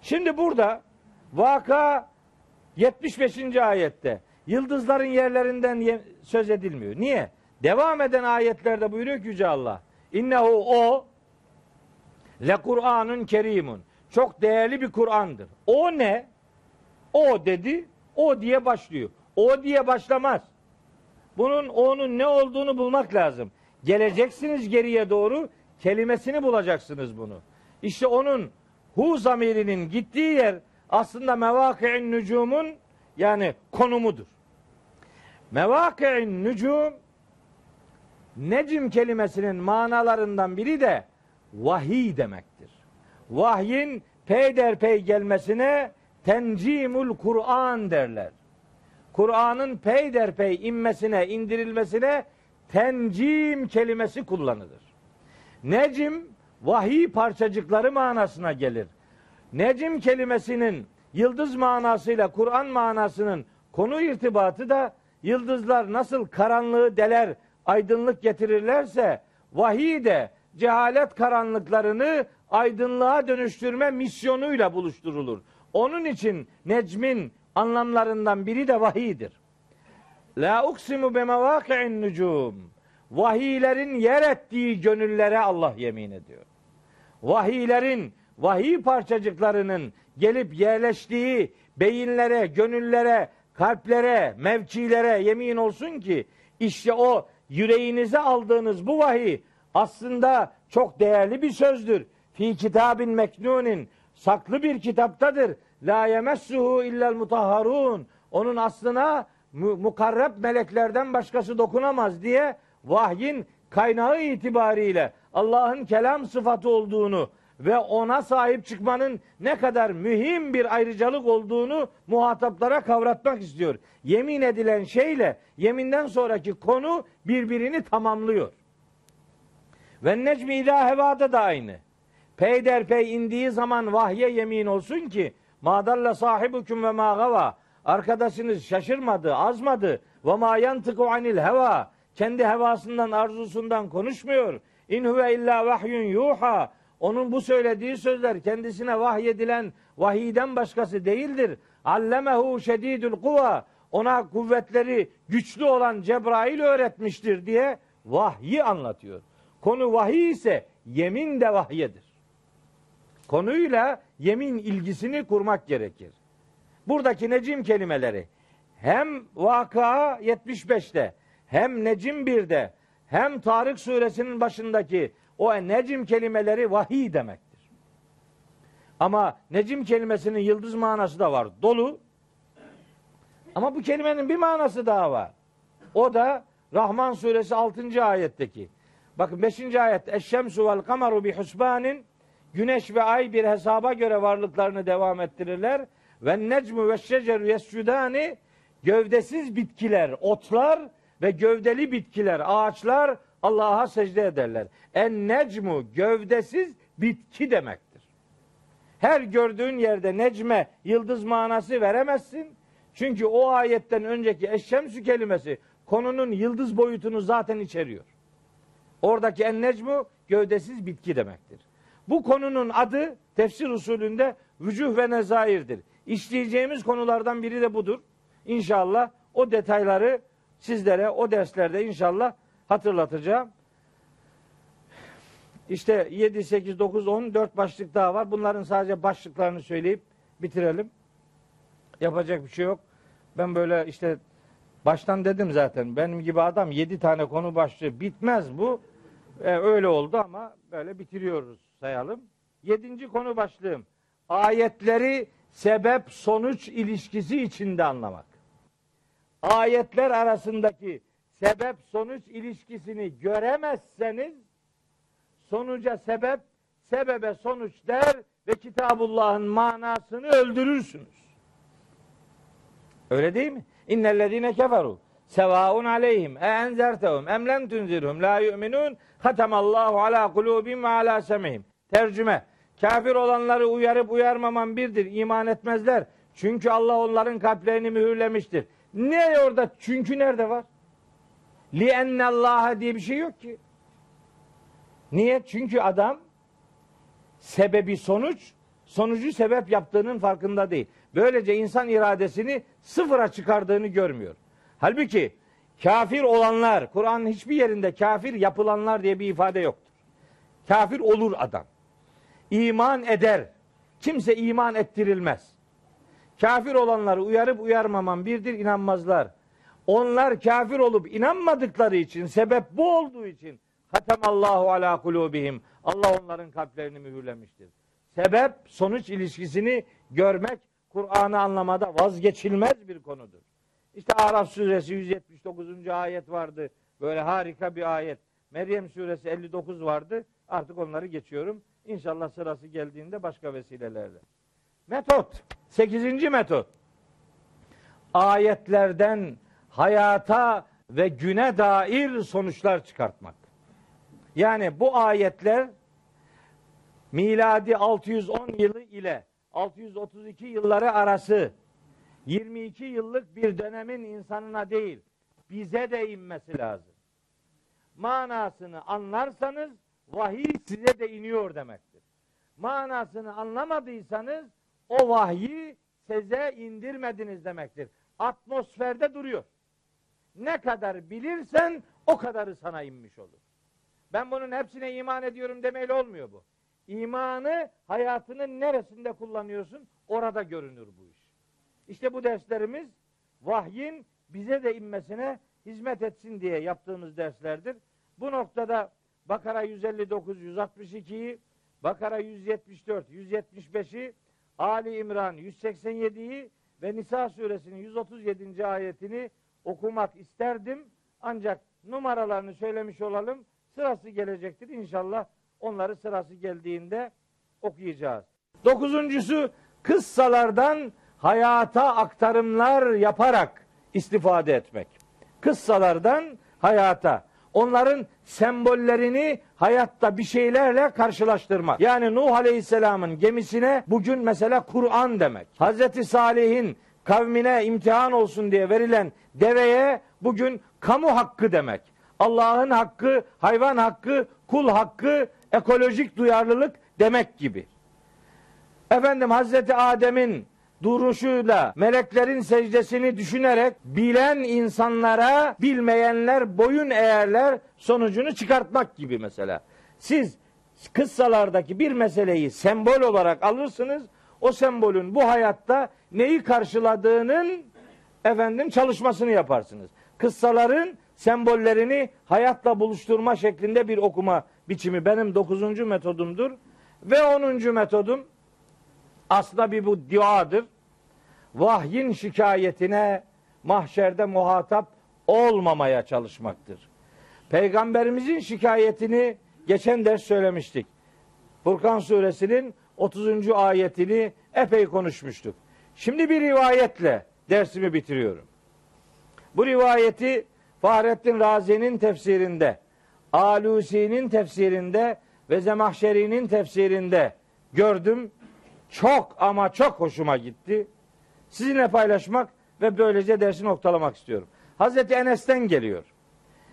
Şimdi burada vaka 75. ayette yıldızların yerlerinden söz edilmiyor. Niye? Devam eden ayetlerde buyuruyor ki Yüce Allah. İnnehu o le Kur'anun kerimun. Çok değerli bir Kur'an'dır. O ne? O dedi. O diye başlıyor. O diye başlamaz. Bunun onun ne olduğunu bulmak lazım. Geleceksiniz geriye doğru kelimesini bulacaksınız bunu. İşte onun hu zamirinin gittiği yer aslında mevaki'in nücumun yani konumudur. Mevaki'in nücum necim kelimesinin manalarından biri de vahiy demektir. Vahyin peyderpey gelmesine tencimul Kur'an derler. Kur'an'ın peyderpey inmesine, indirilmesine tencim kelimesi kullanılır. Necim vahiy parçacıkları manasına gelir. Necim kelimesinin yıldız manasıyla Kur'an manasının konu irtibatı da yıldızlar nasıl karanlığı deler, aydınlık getirirlerse vahiy de cehalet karanlıklarını aydınlığa dönüştürme misyonuyla buluşturulur. Onun için necmin anlamlarından biri de vahiydir. La uksimu be mevaki'in nucum. Vahiylerin yer ettiği gönüllere Allah yemin ediyor. Vahiylerin, vahiy parçacıklarının gelip yerleştiği beyinlere, gönüllere, kalplere, mevkilere yemin olsun ki işte o yüreğinize aldığınız bu vahiy aslında çok değerli bir sözdür. Fi kitabin meknunin saklı bir kitaptadır. La yemessuhu illel mutahharun. Onun aslına mukarreb meleklerden başkası dokunamaz diye vahyin kaynağı itibariyle Allah'ın kelam sıfatı olduğunu ve ona sahip çıkmanın ne kadar mühim bir ayrıcalık olduğunu muhataplara kavratmak istiyor. Yemin edilen şeyle yeminden sonraki konu birbirini tamamlıyor. Ve necmi ila hevada da aynı. Peyderpey indiği zaman vahye yemin olsun ki madalla sahibukum ve ma gava arkadaşınız şaşırmadı, azmadı ve ma yantıku anil heva kendi hevasından, arzusundan konuşmuyor. İn huve illa vahyun yuha. Onun bu söylediği sözler kendisine vahyedilen vahiyden başkası değildir. Allemehu şedidül kuva. Ona kuvvetleri güçlü olan Cebrail öğretmiştir diye vahyi anlatıyor. Konu vahiy ise yemin de vahyedir. Konuyla yemin ilgisini kurmak gerekir. Buradaki necim kelimeleri hem Vakıa 75'te hem Necim 1'de hem Tarık suresinin başındaki o necim kelimeleri vahiy demektir. Ama necim kelimesinin yıldız manası da var. Dolu. Ama bu kelimenin bir manası daha var. O da Rahman suresi 6. ayetteki. Bakın 5. ayet. Eşşemsu vel kameru bi husbanin Güneş ve ay bir hesaba göre varlıklarını devam ettirirler. Ve necmu ve şeceru yescudani gövdesiz bitkiler, otlar ve gövdeli bitkiler, ağaçlar Allah'a secde ederler. En necmu gövdesiz bitki demektir. Her gördüğün yerde necme yıldız manası veremezsin. Çünkü o ayetten önceki eşşemsü kelimesi konunun yıldız boyutunu zaten içeriyor. Oradaki en necmu gövdesiz bitki demektir. Bu konunun adı tefsir usulünde vücuh ve nezairdir. İşleyeceğimiz konulardan biri de budur. İnşallah o detayları sizlere o derslerde inşallah hatırlatacağım. İşte 7, 8, 9, 10, 4 başlık daha var. Bunların sadece başlıklarını söyleyip bitirelim. Yapacak bir şey yok. Ben böyle işte baştan dedim zaten. Benim gibi adam 7 tane konu başlığı bitmez bu. Ee, öyle oldu ama böyle bitiriyoruz sayalım. Yedinci konu başlığım. Ayetleri sebep sonuç ilişkisi içinde anlamak. Ayetler arasındaki sebep sonuç ilişkisini göremezseniz sonuca sebep, sebebe sonuç der ve Kitabullah'ın manasını öldürürsünüz. Öyle değil mi? İnnellezine keferu sevaun aleyhim e enzertehum em lem tunzirhum la yu'minun hatamallahu ala kulubihim ve ala semihim. Tercüme. Kafir olanları uyarıp uyarmaman birdir. iman etmezler. Çünkü Allah onların kalplerini mühürlemiştir. Ne orada? Çünkü nerede var? Li ennallaha diye bir şey yok ki. Niye? Çünkü adam sebebi sonuç, sonucu sebep yaptığının farkında değil. Böylece insan iradesini sıfıra çıkardığını görmüyor. Halbuki kafir olanlar, Kur'an'ın hiçbir yerinde kafir yapılanlar diye bir ifade yoktur. Kafir olur adam. İman eder. Kimse iman ettirilmez. Kafir olanları uyarıp uyarmaman birdir inanmazlar. Onlar kafir olup inanmadıkları için, sebep bu olduğu için Hatemallahu ala kulubihim. Allah onların kalplerini mühürlemiştir. Sebep sonuç ilişkisini görmek Kur'an'ı anlamada vazgeçilmez bir konudur. İşte Araf suresi 179. ayet vardı. Böyle harika bir ayet. Meryem suresi 59 vardı. Artık onları geçiyorum. İnşallah sırası geldiğinde başka vesilelerle. Metot. Sekizinci metot. Ayetlerden hayata ve güne dair sonuçlar çıkartmak. Yani bu ayetler miladi 610 yılı ile 632 yılları arası 22 yıllık bir dönemin insanına değil, bize de inmesi lazım. Manasını anlarsanız vahiy size de iniyor demektir. Manasını anlamadıysanız o vahyi size indirmediniz demektir. Atmosferde duruyor. Ne kadar bilirsen o kadarı sana inmiş olur. Ben bunun hepsine iman ediyorum demeyle olmuyor bu. İmanı hayatının neresinde kullanıyorsun? Orada görünür bu iş. İşte bu derslerimiz vahyin bize de inmesine hizmet etsin diye yaptığımız derslerdir. Bu noktada Bakara 159, 162'yi, Bakara 174, 175'i, Ali İmran 187'yi ve Nisa suresinin 137. ayetini okumak isterdim. Ancak numaralarını söylemiş olalım. Sırası gelecektir. İnşallah onları sırası geldiğinde okuyacağız. Dokuzuncusu kıssalardan hayata aktarımlar yaparak istifade etmek. Kıssalardan hayata. Onların sembollerini hayatta bir şeylerle karşılaştırmak. Yani Nuh Aleyhisselam'ın gemisine bugün mesela Kur'an demek. Hazreti Salih'in kavmine imtihan olsun diye verilen deveye bugün kamu hakkı demek. Allah'ın hakkı, hayvan hakkı, kul hakkı, ekolojik duyarlılık demek gibi. Efendim Hazreti Adem'in duruşuyla meleklerin secdesini düşünerek bilen insanlara bilmeyenler boyun eğerler sonucunu çıkartmak gibi mesela. Siz kıssalardaki bir meseleyi sembol olarak alırsınız. O sembolün bu hayatta neyi karşıladığının efendim çalışmasını yaparsınız. Kıssaların sembollerini hayatla buluşturma şeklinde bir okuma biçimi benim dokuzuncu metodumdur. Ve onuncu metodum aslında bir bu duadır. Vahyin şikayetine mahşerde muhatap olmamaya çalışmaktır. Peygamberimizin şikayetini geçen ders söylemiştik. Furkan suresinin 30. ayetini epey konuşmuştuk. Şimdi bir rivayetle dersimi bitiriyorum. Bu rivayeti Fahrettin Razi'nin tefsirinde, Alusi'nin tefsirinde ve Zemahşeri'nin tefsirinde gördüm. Çok ama çok hoşuma gitti. Sizinle paylaşmak ve böylece dersi noktalamak istiyorum. Hazreti Enes'ten geliyor.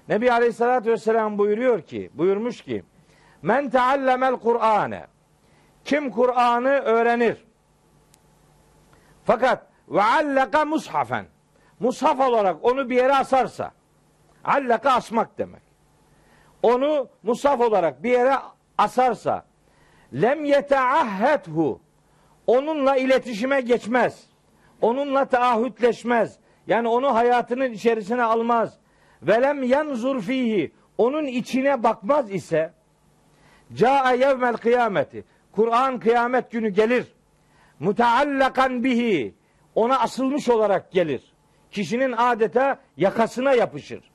Nebi Aleyhisselatü Vesselam buyuruyor ki, buyurmuş ki, Men teallemel Kur'ane. Kim Kur'an'ı öğrenir. Fakat ve allaka mushafen. Mushaf olarak onu bir yere asarsa. Allaka asmak demek. Onu mushaf olarak bir yere asarsa lem yeteahhethu onunla iletişime geçmez. Onunla taahhütleşmez. Yani onu hayatının içerisine almaz. Velem yanzur fihi onun içine bakmaz ise caa yevmel kıyameti Kur'an kıyamet günü gelir. Mutaallakan bihi ona asılmış olarak gelir. Kişinin adeta yakasına yapışır.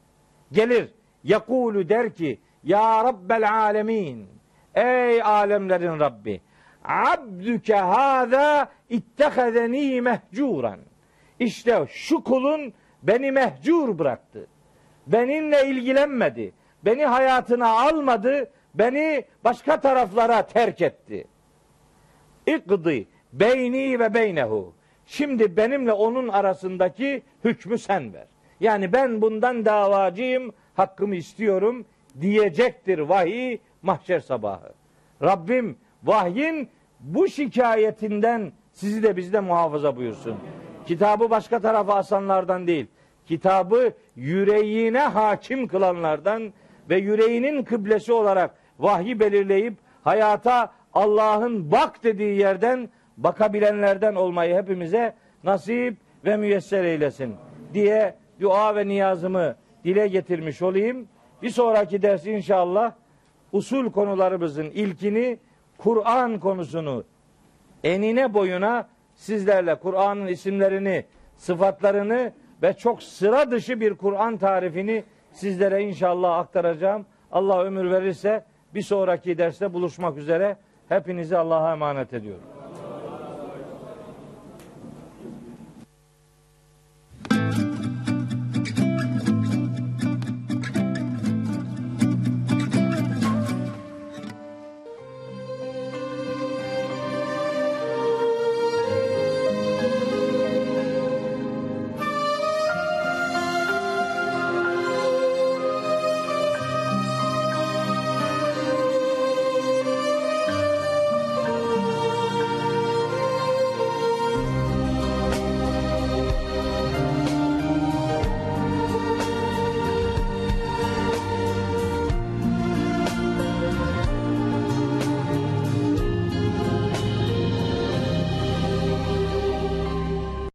Gelir. Yakulu der ki Ya Rabbel alemin Ey alemlerin Rabbi Abdüke hâzâ ittehezeni mehcuran İşte şu kulun beni mehcur bıraktı. Benimle ilgilenmedi. Beni hayatına almadı. Beni başka taraflara terk etti. İkdi beyni ve beynehu. Şimdi benimle onun arasındaki hükmü sen ver. Yani ben bundan davacıyım, hakkımı istiyorum diyecektir vahiy mahşer sabahı. Rabbim vahyin bu şikayetinden sizi de bizi de muhafaza buyursun. Kitabı başka tarafa asanlardan değil, kitabı yüreğine hakim kılanlardan ve yüreğinin kıblesi olarak vahyi belirleyip hayata Allah'ın bak dediği yerden bakabilenlerden olmayı hepimize nasip ve müyesser eylesin diye dua ve niyazımı dile getirmiş olayım. Bir sonraki ders inşallah usul konularımızın ilkini Kur'an konusunu enine boyuna sizlerle Kur'an'ın isimlerini, sıfatlarını ve çok sıra dışı bir Kur'an tarifini sizlere inşallah aktaracağım. Allah ömür verirse bir sonraki derste buluşmak üzere. Hepinizi Allah'a emanet ediyorum.